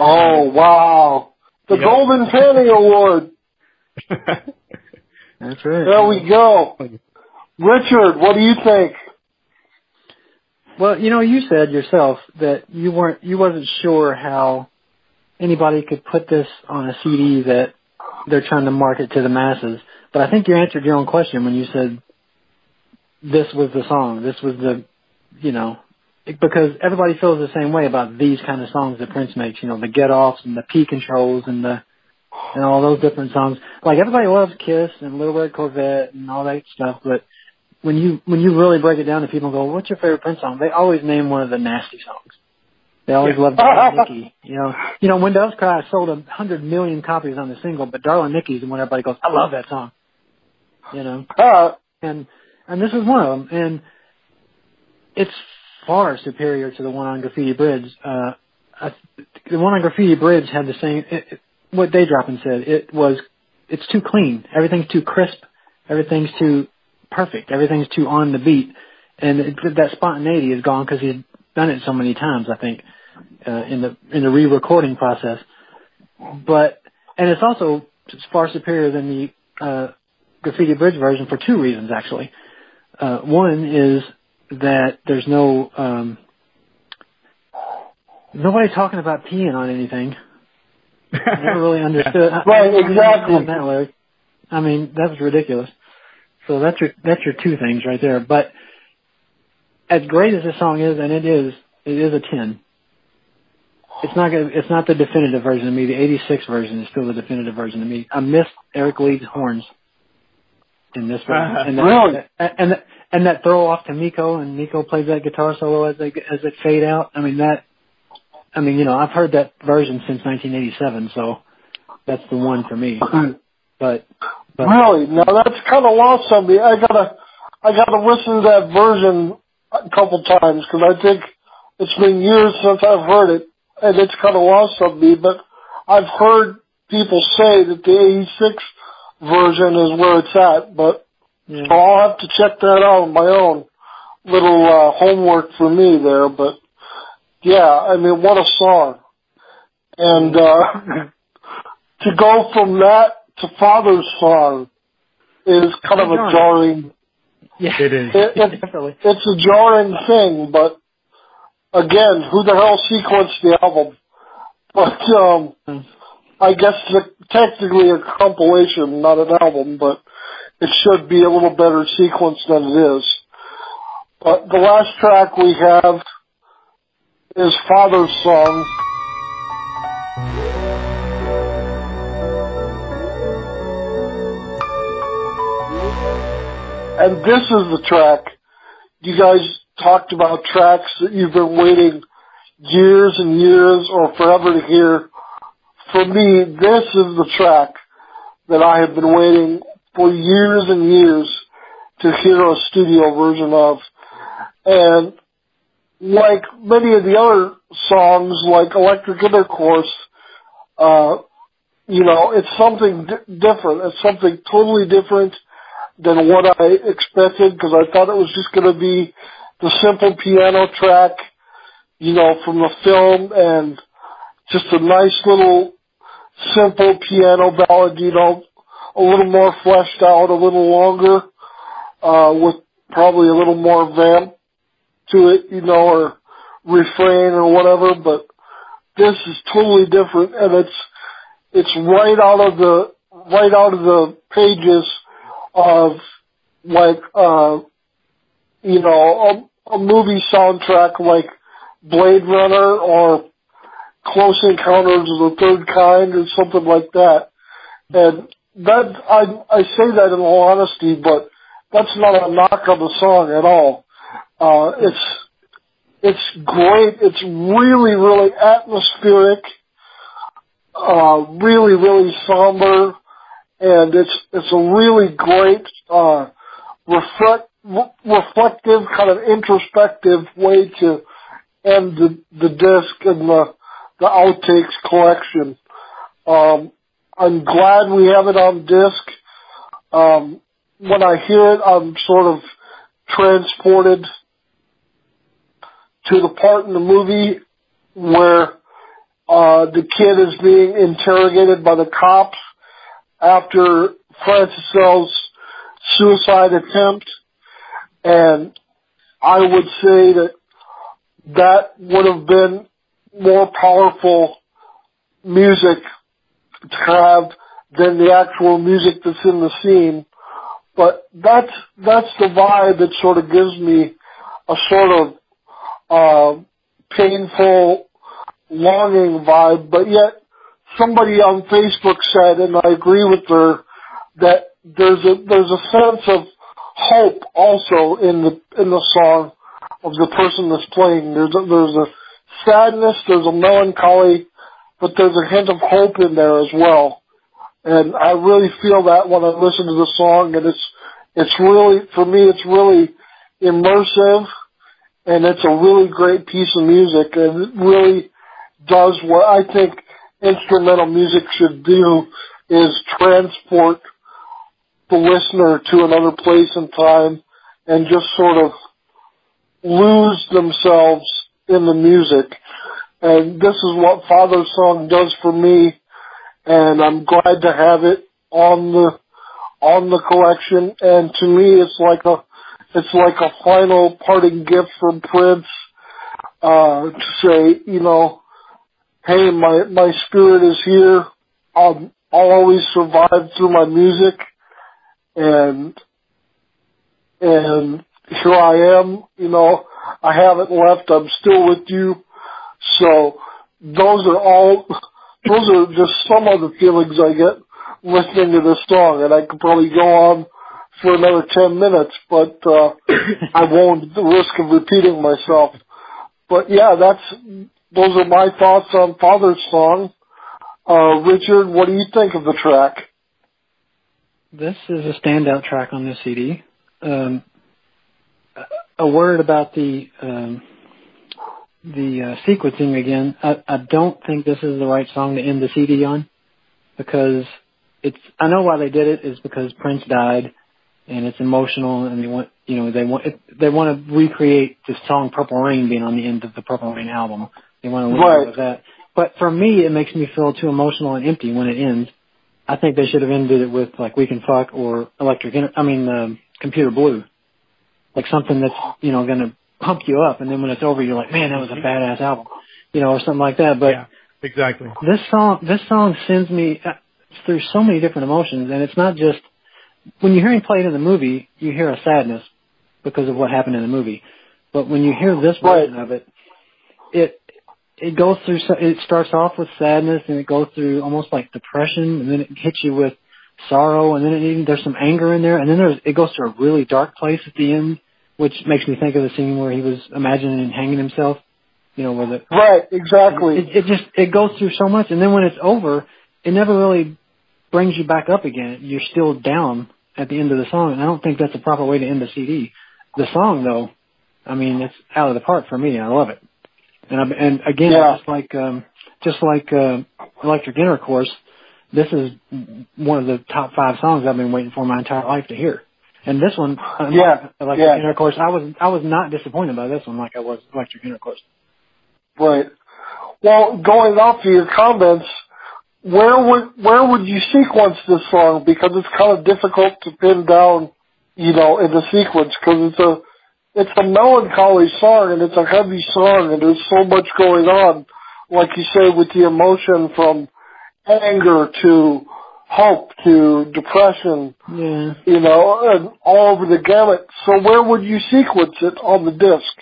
Oh wow. The Yep. Golden Fanny Award. [LAUGHS] That's right. There we go. Richard, what do you think? Well, you know, you said yourself that you weren't, you wasn't sure how anybody could put this on a CD that they're trying to market to the masses. But I think you answered your own question when you said this was the song. This was the, you know, because everybody feels the same way about these kind of songs that Prince makes. You know, the get offs and the P controls and the and all those different songs. Like everybody loves Kiss and Little Red Corvette and all that stuff, but when you when you really break it down to people go, "What's your favorite Prince song?" They always name one of the nasty songs. They always love Darling [LAUGHS] Nikki. You know, you know when Doves Cry sold a hundred million copies on the single, but Darling Nikki's the one everybody goes, "I love that song." You know, [LAUGHS] Uh, and and this is one of them, and it's far superior to the one on Graffiti Bridge. Uh, I, the one on Graffiti Bridge had the same. It, it, what and said it was, it's too clean. Everything's too crisp. Everything's too perfect. Everything's too on the beat, and it, that spontaneity is gone because he's done it so many times. I think uh, in the in the re-recording process, but and it's also far superior than the uh, Graffiti Bridge version for two reasons actually. Uh, one is that there's no um, nobody talking about peeing on anything. I never really [LAUGHS] understood. I- I Right, exactly. understood That lyric. I mean, that was ridiculous. So that's your that's your two things right there. But as great as this song is, and it is, it is a ten. It's not gonna, it's not the definitive version of me. The '86 version is still the definitive version of me. I miss Eric Leeds' horns in this version, Uh-huh. and that, Really? and that, and that throw off to Miko, and Miko plays that guitar solo as they as it fade out. I mean that. I mean, you know, I've heard that version since 1987, so that's the one for me. But, but really? Now that's kind of lost on me. I gotta, I gotta listen to that version a couple times because I think it's been years since I've heard it, and it's kind of lost on me. But I've heard people say that the '86 version is where it's at, but yeah. So I'll have to check that out on my own. Little uh, homework for me there, but yeah, I mean, what a song! And uh, [LAUGHS] to go from that to Father's song is kind of a jarring. yeah, It is. It, it, [LAUGHS] definitely. it's a jarring thing, but again, who the hell sequenced the album? But um. I guess it's technically a compilation, not an album, but it should be a little better sequenced than it is. But the last track we have is Father's Song. And this is the track. You guys talked about tracks that you've been waiting years and years or forever to hear. For me, this is the track that I have been waiting for years and years to hear a studio version of. And like many of the other songs, like Electric Intercourse, uh, you know, it's something di- different. It's something totally different than what I expected because I thought it was just going to be the simple piano track, you know, from the film and just a nice little simple piano ballad, you know, a little more fleshed out, a little longer, uh, with probably a little more vamp to it, you know, or refrain or whatever, but this is totally different and it's, it's right out of the, right out of the pages of like, uh, you know, a, a movie soundtrack like Blade Runner or Close Encounters of the Third Kind or something like that. And that, I, I say that in all honesty, but that's not a knock on the song at all. Uh, it's, it's great. It's really, really atmospheric, uh, really, really somber, and it's, it's a really great, uh, reflect, re- reflective, kind of introspective way to end the, the disc and the, the outtakes collection. Um, I'm glad we have it on disc. Um, when I hear it, I'm sort of transported to the part in the movie where uh, the kid is being interrogated by the cops, after Francis L's suicide attempt, and I would say that that would have been more powerful music to have than the actual music that's in the scene. But that's that's the vibe that sort of gives me a sort of uh, painful, longing vibe. But yet, somebody on Facebook said, and I agree with her, that there's a there's a sense of hope also in the in the song of the person that's playing. There's a, there's a sadness, there's a melancholy, but there's a hint of hope in there as well. And I really feel that when I listen to the song, and it's it's really for me, it's really immersive, and it's a really great piece of music, and it really does what I think instrumental music should do is transport the listener to another place and time and just sort of lose themselves in the music. And this is what Father's Song does for me. And I'm glad to have it on the, on the collection. And to me, it's like a, it's like a final parting gift from Prince, uh, to say, you know, hey, my, my spirit is here. I'll, I'll always survive through my music. And, and here I am, you know, I haven't left, I'm still with you. So those are all, those are just some of the feelings I get listening to this song and I could probably go on for another 10 minutes, but, uh, [COUGHS] I won't the risk of repeating myself. But yeah, that's, those are my thoughts on Father's Song. Uh, Richard, what do you think of the track? This is a standout track on this CD. Um, a word about the um, the uh, sequencing again. I, I don't think this is the right song to end the CD on because it's. I know why they did it is because Prince died, and it's emotional, and they want you know they want it, they want to recreate the song "Purple Rain" being on the end of the Purple Rain album. They want to leave Right. it with that. But for me, it makes me feel too emotional and empty when it ends. I think they should have ended it with like "We Can Fuck" or "Electric." I mean, um, "Computer Blue." like something that's you know going to pump you up, and then when it's over, you're like, man, that was a badass album, you know, or something like that. But yeah, exactly. this song, this song sends me uh, through so many different emotions, and it's not just when you hear him play it in the movie, you hear a sadness because of what happened in the movie. But when you hear this version of it, it it goes through. It starts off with sadness, and it goes through almost like depression, and then it hits you with sorrow, and then it even there's some anger in there, and then there's it goes to a really dark place at the end, which makes me think of the scene where he was imagining hanging himself. You know, where the Right, exactly. it, it just it goes through so much, and then when it's over, it never really brings you back up again. You're still down at the end of the song, and I don't think that's a proper way to end a CD. The song, though, I mean, it's out of the park for me. I love it, and I, and again, Yeah. just like um, just like uh, Electric Intercourse, this is one of the top five songs I've been waiting for my entire life to hear. And this one, Yeah, Electric yeah. Intercourse, I was I was not disappointed by this one like I was Electric Intercourse. Right. Well, going off of your comments, where would where would you sequence this song? Because it's kind of difficult to pin down, you know, in the sequence because it's a it's a melancholy song and it's a heavy song and there's so much going on, like you say, with the emotion from anger to hope to depression, Yeah. you know, and all over the gamut. So where would you sequence it on the disc?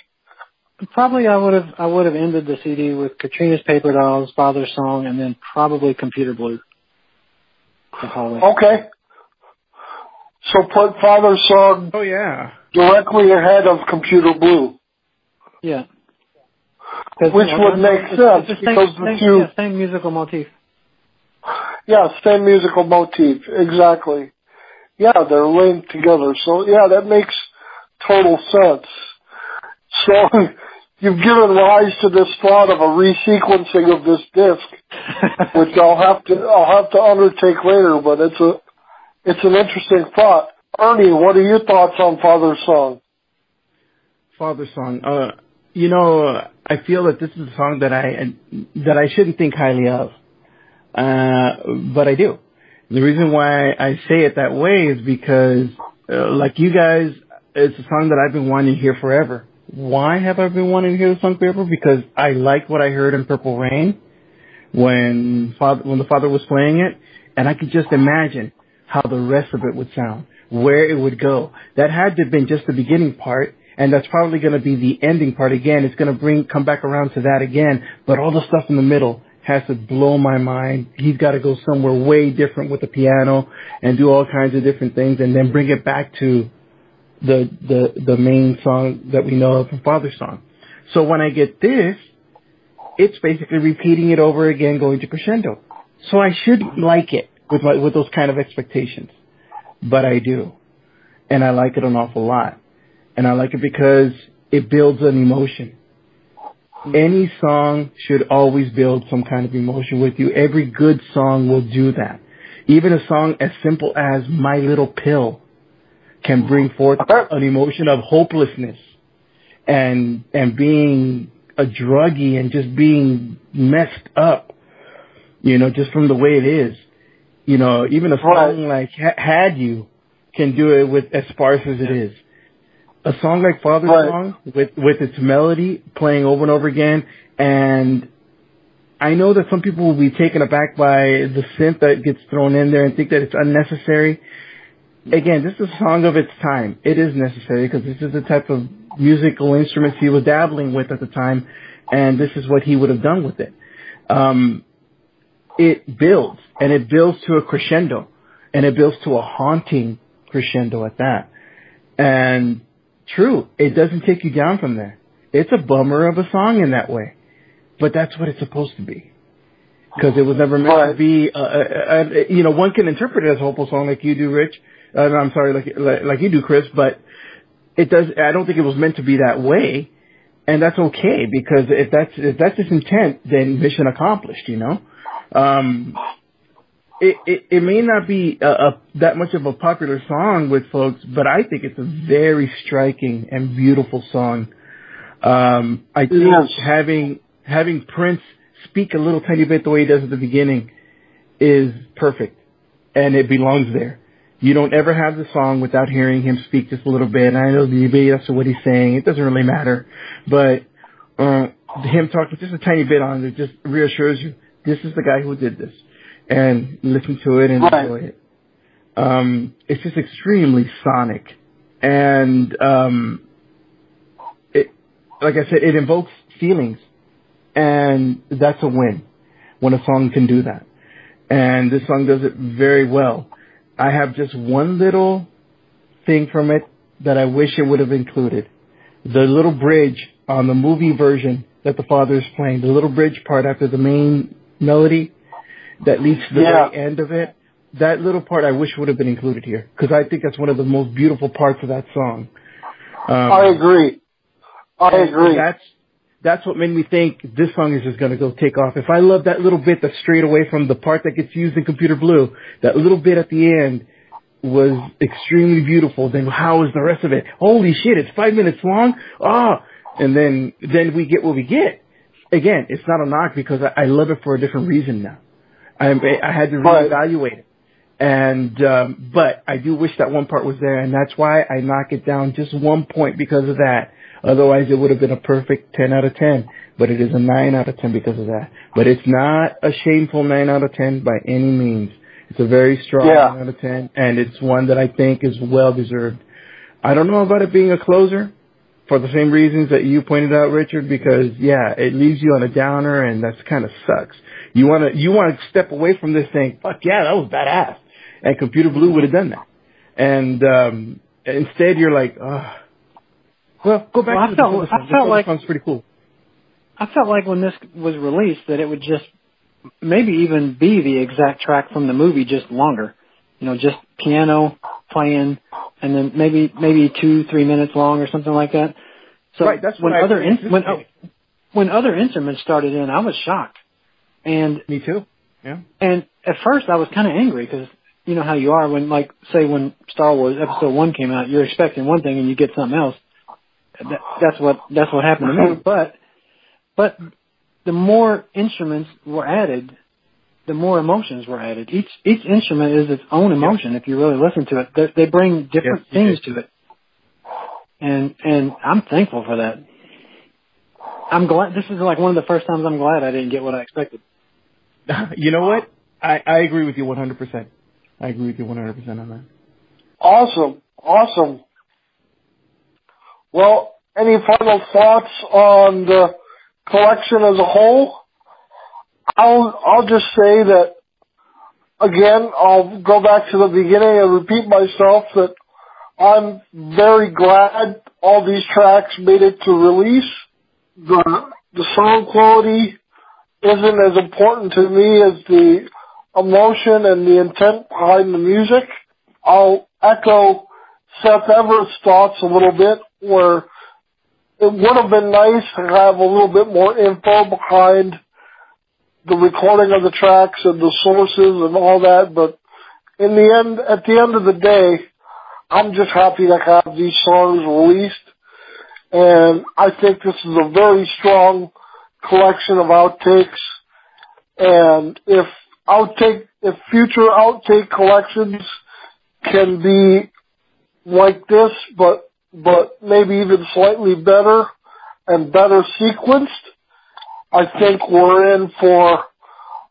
Probably I would have I would have ended the CD with Katrina's Paper Dolls, Father's Song, and then probably Computer Blue. The whole way. Okay. So put Father's Song Oh yeah. Directly ahead of Computer Blue. Yeah. Which would make sense it's the same, because the same, two- yeah, same musical motif. Yeah, same musical motif. Exactly. Yeah, they're linked together. So yeah, that makes total sense. So [LAUGHS] you've given rise to this thought of a resequencing of this disc, [LAUGHS] which I'll have to I'll have to undertake later, but it's a it's an interesting thought. Ernie, what are your thoughts on Father's Song? Father song. Uh, you know, uh, I feel that this is a song that I that I shouldn't think highly of, uh, but I do. The reason why I say it that way is because, uh, like you guys, it's a song that I've been wanting to hear forever. Why have I been wanting to hear the song forever? Because I like what I heard in Purple Rain when father, when the father was playing it, and I could just imagine how the rest of it would sound, where it would go. That had to have been just the beginning part, and that's probably going to be the ending part again. It's going to bring come back around to that again, but all the stuff in the middle has to blow my mind. He's got to go somewhere way different with the piano and do all kinds of different things, and then bring it back to the the the main song that we know of from Father's song. So when I get this, it's basically repeating it over again, going to crescendo. So I should like it with my with those kind of expectations, but I do, and I like it an awful lot, and I like it because it builds an emotion. Any song should always build some kind of emotion with you. Every good song will do that. Even a song as simple as My Little Pill can bring forth an emotion of hopelessness and and being a druggie and just being messed up, you know, just from the way it is. You know, even a song like ha- Had You can do it with as sparse as it is. A song like Father's Right. Song with with its melody playing over and over again and I know that some people will be taken aback by the synth that gets thrown in there and think that it's unnecessary. Again, this is a song of its time. It is necessary because this is the type of musical instruments he was dabbling with at the time, and this is what he would have done with it. Um, it builds, and it builds to a crescendo, and it builds to a haunting crescendo at that. And true, it doesn't take you down from there. It's a bummer of a song in that way, but that's what it's supposed to be. Because it was never meant to be, uh, uh, uh, you know, one can interpret it as a hopeful song like you do, Rich. Uh, I'm sorry, like, like like you do, Chris. But it does. I don't think it was meant to be that way, and that's okay because if that's if that's its intent, then mission accomplished. You know, um, it, it it may not be a, a, that much of a popular song with folks, but I think it's a very striking and beautiful song. Um, I think Yes. having having Prince speak a little tiny bit the way he does at the beginning is perfect, and it belongs there. You don't ever have the song without hearing him speak just a little bit. And I know as to what he's saying. It doesn't really matter, but uh, him talking just a tiny bit on it just reassures you this is the guy who did this, and listen to it and Right. enjoy it. Um, it's just extremely sonic, and um, it, like I said, it invokes feelings, and that's a win when a song can do that. And this song does it very well. I have just one little thing from it that I wish it would have included. The little bridge on the movie version that the father is playing, the little bridge part after the main melody that leads to the Yeah. very end of it. That little part I wish would have been included here because I think that's one of the most beautiful parts of that song. Um, I agree. I agree. That's that's what made me think this song is just gonna go take off. If I love that little bit that's straight away from the part that gets used in Computer Blue, that little bit at the end was extremely beautiful. Then how is the rest of it? Holy shit! It's five minutes long. Ah, and then then we get what we get. Again, it's not a knock because I, I love it for a different reason now. I I had to reevaluate it. And um, but I do wish that one part was there, and that's why I knock it down just one point because of that. Otherwise, it would have been a perfect ten out of ten. But it is a nine out of ten because of that. But it's not a shameful nine out of ten by any means. It's a very strong Yeah. nine out of ten, and it's one that I think is well deserved. I don't know about it being a closer for the same reasons that you pointed out, Richard, because yeah, it leaves you on a downer, and that's kind of sucks. You want to you want to step away from this thing. Fuck yeah, that was badass, and Computer Blue would have done that. And um instead, you're like, oh, well, go back Well, I to the felt- I felt like- pretty cool. I felt like when this was released that it would just maybe even be the exact track from the movie, just longer. You know, just piano playing, and then maybe maybe two three minutes long or something like that. So Right, that's when other in, when anticipated. when other instruments started in, I was shocked, and Me too. Yeah. and at first I was kind of angry because you know how you are when like say when Star Wars Episode One came out, you're expecting one thing and you get something else. That, that's what that's what happened to me. [LAUGHS] But but the more instruments were added, the more emotions were added. Each each instrument is its own emotion. If you really listen to it, they, they bring different Yes, things to it, and and I'm thankful for that. I'm glad. This is like one of the first times I'm glad I didn't get what I expected. [LAUGHS] you know what? I, I agree with you 100%. I agree with you 100% on that. Awesome. Awesome. Well, any final thoughts on the collection as a whole? I'll, I'll just say that, again, I'll go back to the beginning and repeat myself that I'm very glad all these tracks made it to release. The, the sound quality isn't as important to me as the emotion and the intent behind the music. I'll echo Seth Everett's thoughts a little bit where it would have been nice to have a little bit more info behind the recording of the tracks and the sources and all that, but in the end, at the end of the day, I'm just happy to have these songs released, and I think this is a very strong collection of outtakes, and if outtake, if future outtake collections can be like this, but but maybe even slightly better and better sequenced, I think we're in for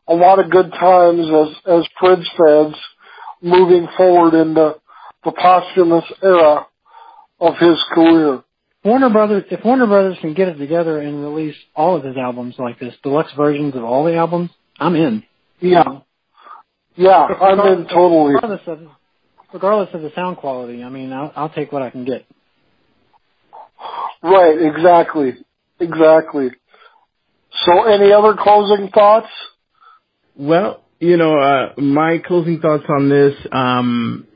a lot of good times as as Prince fans moving forward in the, the posthumous era of his career. Warner Brothers, if Warner Brothers can get it together and release all of his albums like this, deluxe versions of all the albums, I'm in. Yeah. Yeah, I'm in totally. Regardless of, regardless of the sound quality, I mean, I'll, I'll take what I can get. Right, exactly. Exactly. So any other closing thoughts? Well, you know, uh, my closing thoughts on this, um,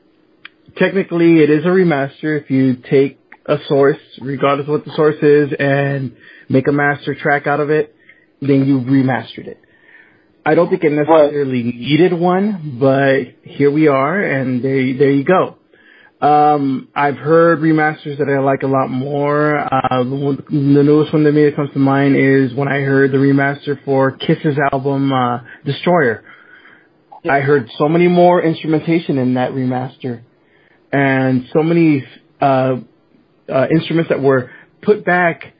technically it is a remaster if you take a source, regardless of what the source is, and make a master track out of it, then you've remastered it. I don't think it necessarily needed one, but here we are, and there, there you go. Um, I've heard remasters that I like a lot more. Uh, the, the newest one that made it comes to mind is when I heard the remaster for Kiss's album uh, Destroyer. I heard so many more instrumentation in that remaster, and so many uh, uh, instruments that were put back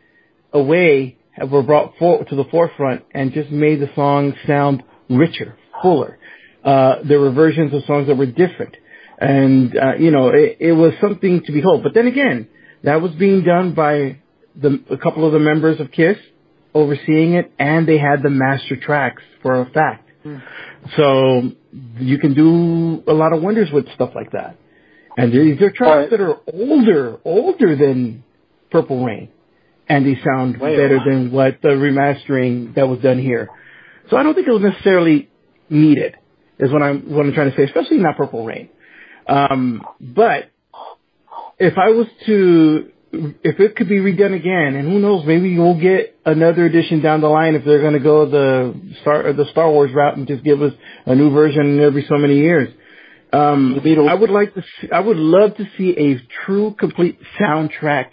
away were brought for, to the forefront and just made the song sound richer, fuller. Uh, there were versions of songs that were different. And, uh, you know, it, it was something to behold. But then again, that was being done by the, a couple of the members of KISS overseeing it, and they had the master tracks for a fact. Mm. So you can do a lot of wonders with stuff like that. And these are tracks Right. that are older, older than Purple Rain, and they sound Way better than what the remastering that was done here. So I don't think it was necessarily needed, is what I'm what I'm trying to say, especially not Purple Rain. Um, but if I was to, if it could be redone again, and who knows, maybe we'll get another edition down the line if they're going to go the Star the Star Wars route and just give us a new version every so many years. Um, I would like to. See, I would love to see a true, complete soundtrack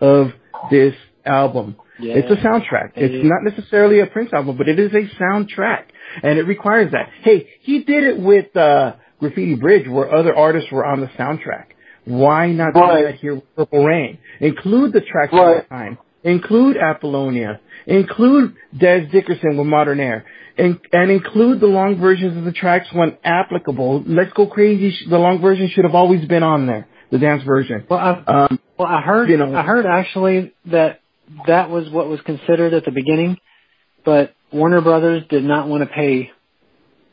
of this album. Yeah. It's a soundtrack. It's is. not necessarily a Prince album, but it is a soundtrack, and it requires that. Hey, he did it with uh, Graffiti Bridge, where other artists were on the soundtrack. Why not Right. do that here with Purple Rain? Include the tracks Right. of time. Include Apollonia. Include Dez Dickerson with Modernaire. And, and include the long versions of the tracks when applicable. Let's Go Crazy, the long version should have always been on there. The dance version. Well, I, Um, well, I heard, you know- I heard actually that that was what was considered at the beginning, but Warner Brothers did not want to pay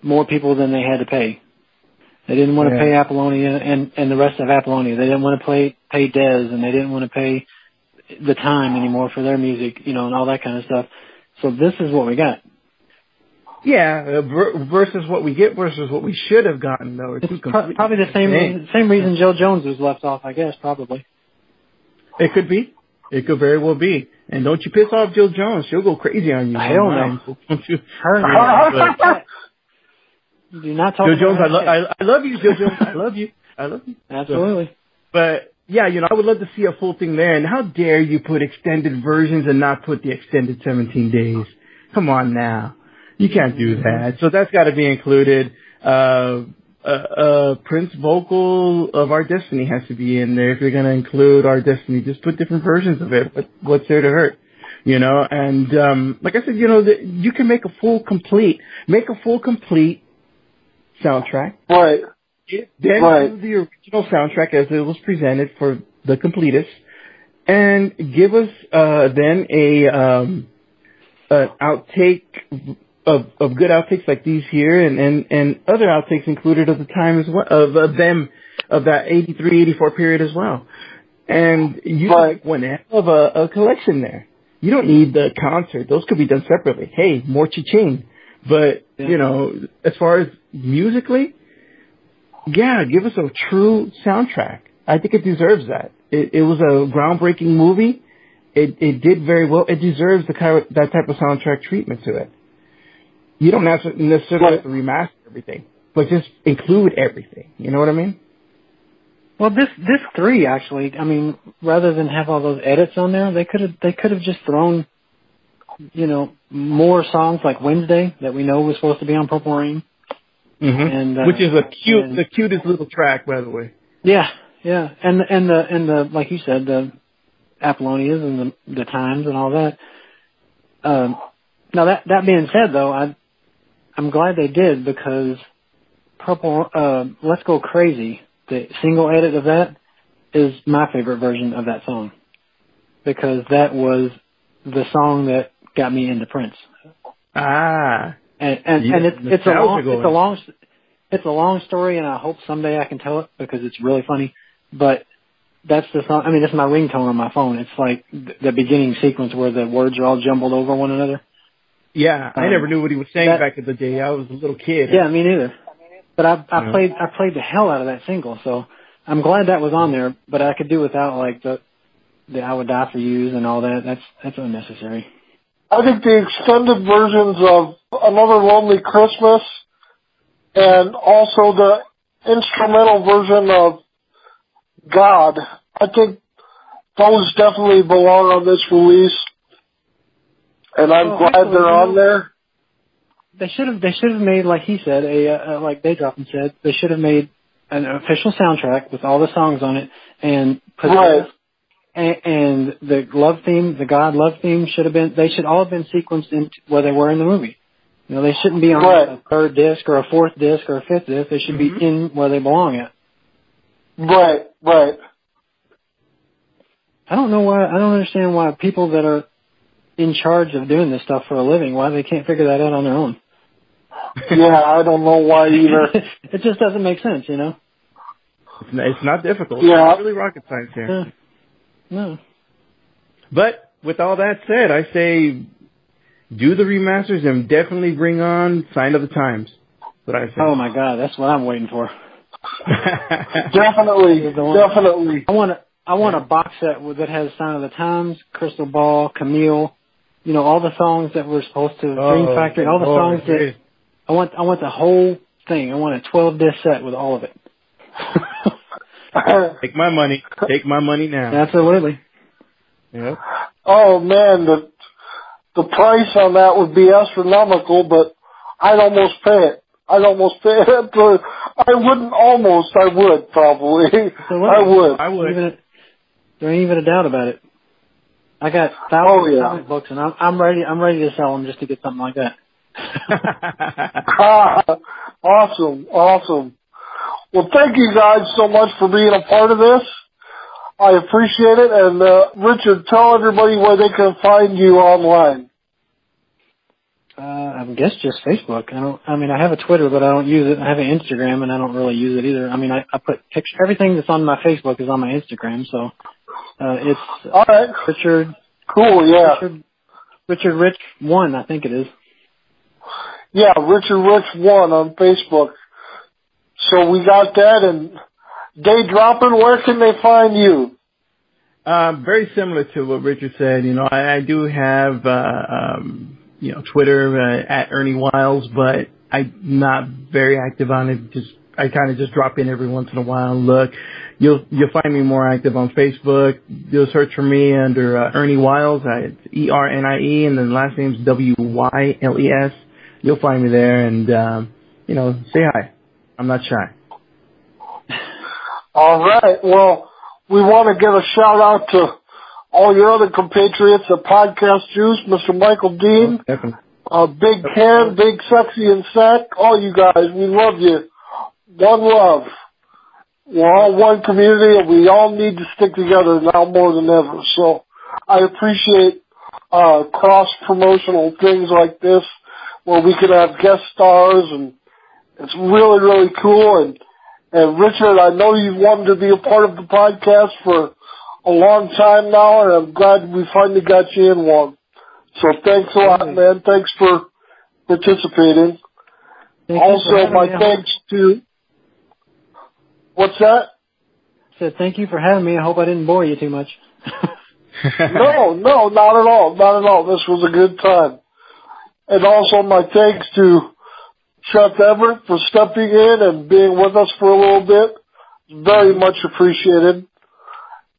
more people than they had to pay. They didn't want to Yeah. pay Apollonia and and the rest of Apollonia. They didn't want to pay pay Dez, and they didn't want to pay the time anymore for their music, you know, and all that kind of stuff. So this is what we got. yeah, uh, ver- versus what we get versus what we should have gotten, though. It's pro- probably the same reason, same reason Joe Jones was left off, I guess, probably. It could be. It could very well be. And don't you piss off Jill Jones. She'll go crazy on you. Hell no. online. [LAUGHS] Don't you? Her, [LAUGHS] do not talk about Jones, I, lo- I, I love you, Joe Jones. I love you. I love you. [LAUGHS] Absolutely. But yeah, you know, I would love to see a full thing there. And how dare you put extended versions and not put the extended 17 days? Come on now. You can't do that. So that's got to be included. Uh, uh, uh, Prince vocal of Our Destiny has to be in there. If you're going to include Our Destiny, just put different versions of it. But what's there to hurt? You know, and, um, like I said, you know, the, you can make a full complete, make a full complete soundtrack. Right. Then Right. do the original soundtrack as it was presented for the completist, and give us uh, then a um, an outtake of of good outtakes like these here, and and and other outtakes included of the time as well of, of them of that 83, 84 period as well. And you Right. one heck of a, a collection there. You don't need the concert; those could be done separately. Hey, more cha-ching. But you know, as far as musically, yeah, give us a true soundtrack. I think it deserves that. It, it was a groundbreaking movie. It it did very well. It deserves the kind of, that type of soundtrack treatment to it. You don't have to necessarily have to remaster everything, but just include everything. You know what I mean? Well, this this three actually, I mean, rather than have all those edits on there, they could have they could have just thrown, you know, more songs like Wednesday that we know was supposed to be on Purple Rain. Mm-hmm. And, uh, Which is a cute, and- the cutest little track, by the way. Yeah, yeah, and and the and the like you said the Apollonias and the the times and all that. Um, now that that being said, though, I I'm glad they did because Purple uh, Let's Go Crazy, the single edit of that, is my favorite version of that song because that was the song that got me into Prince. Ah, and and, Yeah, and it's it's a long going. it's a long it's a long story, and I hope someday I can tell it because it's really funny. But that's the song. I mean, it's my ringtone on my phone. It's like th- the beginning sequence where the words are all jumbled over one another. yeah. I Um, never knew what he was saying that- back in the day. I was a little kid. Yeah, me neither. But I I Yeah. played I played the hell out of that single, so I'm glad that was on there. But I could do without like the the I would die for yous and all that. That's that's unnecessary. I think the extended versions of Another Lonely Christmas and also the instrumental version of God, I think those definitely belong on this release. And I'm Oh, glad absolutely. they're on there. They should have. They should have made, like he said, a uh, uh, like Daydropping said. They should have made an official soundtrack with all the songs on it, and put Right. And, and the love theme, the God love theme, should have been. They should all have been sequenced into where they were in the movie. You know, they shouldn't be on Right. a third disc or a fourth disc or a fifth disc. They should Mhm. be in where they belong at. Right, right. I don't know why. I don't understand why people that are in charge of doing this stuff for a living, why they can't figure that out on their own. Yeah, I don't know why either. [LAUGHS] it just doesn't make sense, you know. It's not, it's not difficult. Yeah. It's really rocket science here. Yeah. No. But with all that said, I say do the remasters and definitely bring on Sign of the Times. What I say. Oh my God, that's what I'm waiting for. [LAUGHS] Definitely, definitely. I want a I want a box set that has Sign of the Times, Crystal Ball, Camille, you know, all the songs that were supposed to oh, Dream Oh, Factory, all the oh, songs that. I want. I want the whole thing. I want a 12 disc set with all of it. [LAUGHS] [COUGHS] Take my money. Take my money now. Absolutely. Yep. oh man, the the price on that would be astronomical, but I'd almost pay it. I'd almost pay it. [LAUGHS] For, I wouldn't almost. I would probably. So what? [LAUGHS] I would. I would. Even, there ain't even a doubt about it. I got Oh, thousands yeah. of comic books, and I'm I'm ready. I'm ready to sell them just to get something like that. [LAUGHS] awesome, awesome. Well, thank you guys so much for being a part of this. I appreciate it. And uh, Richard, tell everybody where they can find you online. Uh, I guess just Facebook. I don't. I mean, I have a Twitter, but I don't use it. I have an Instagram, and I don't really use it either. I mean, I, I put picture. Everything that's on my Facebook is on my Instagram, so uh, it's All right, Richard cool. Yeah, Richard Richard Rich one, I think it is. yeah. Richard Rich one on Facebook. So we got that. And day dropping. Where can they find you? Um, very similar to what Richard said. You know, I, I do have, uh, um, you know, Twitter uh, at Ernie Wyles, but I'm not very active on it. Just I kind of just drop in every once in a while and look. You'll you'll find me more active on Facebook. You'll search for me under uh, Ernie Wyles. I, it's E R N I E, and then the last name's W Y L E S. you'll find me there, and um, you know, say hi. I'm not shy. All right. Well, we want to give a shout out to all your other compatriots at Podcast Juice, Mr. Michael Dean, Oh, Definitely. uh, Big Ken, Big Sexy and Sack, all you guys. We love you. One love. We're all one community and we all need to stick together now more than ever. So I appreciate uh, cross promotional things like this where we could have guest stars and it's really, really cool and and Richard, I know you've wanted to be a part of the podcast for a long time now and I'm glad we finally got you in one. So thanks a lot, man. Thanks for participating. Thank also, my. I thanks to, what's that? said thank you for having me. I hope I didn't bore you too much. [LAUGHS] [LAUGHS] No, no, not at all. Not at all. This was a good time. And also my thanks to Chuck Everett for stepping in and being with us for a little bit. Very much appreciated.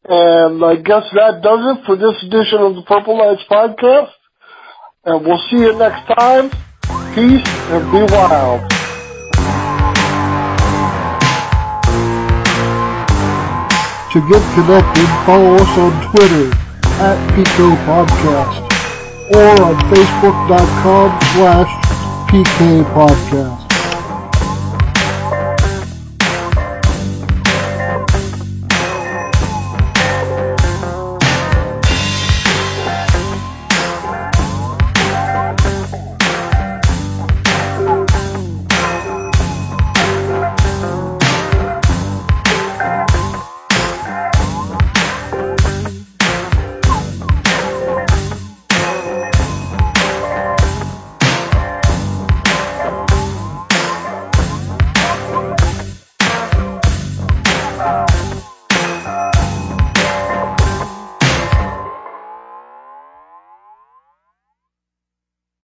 And I guess that does it for this edition of the Purple Lights podcast. And we'll see you next time. Peace and be wild. To get connected, follow us on Twitter at PK Podcast or on Facebook.com slash PK Podcast.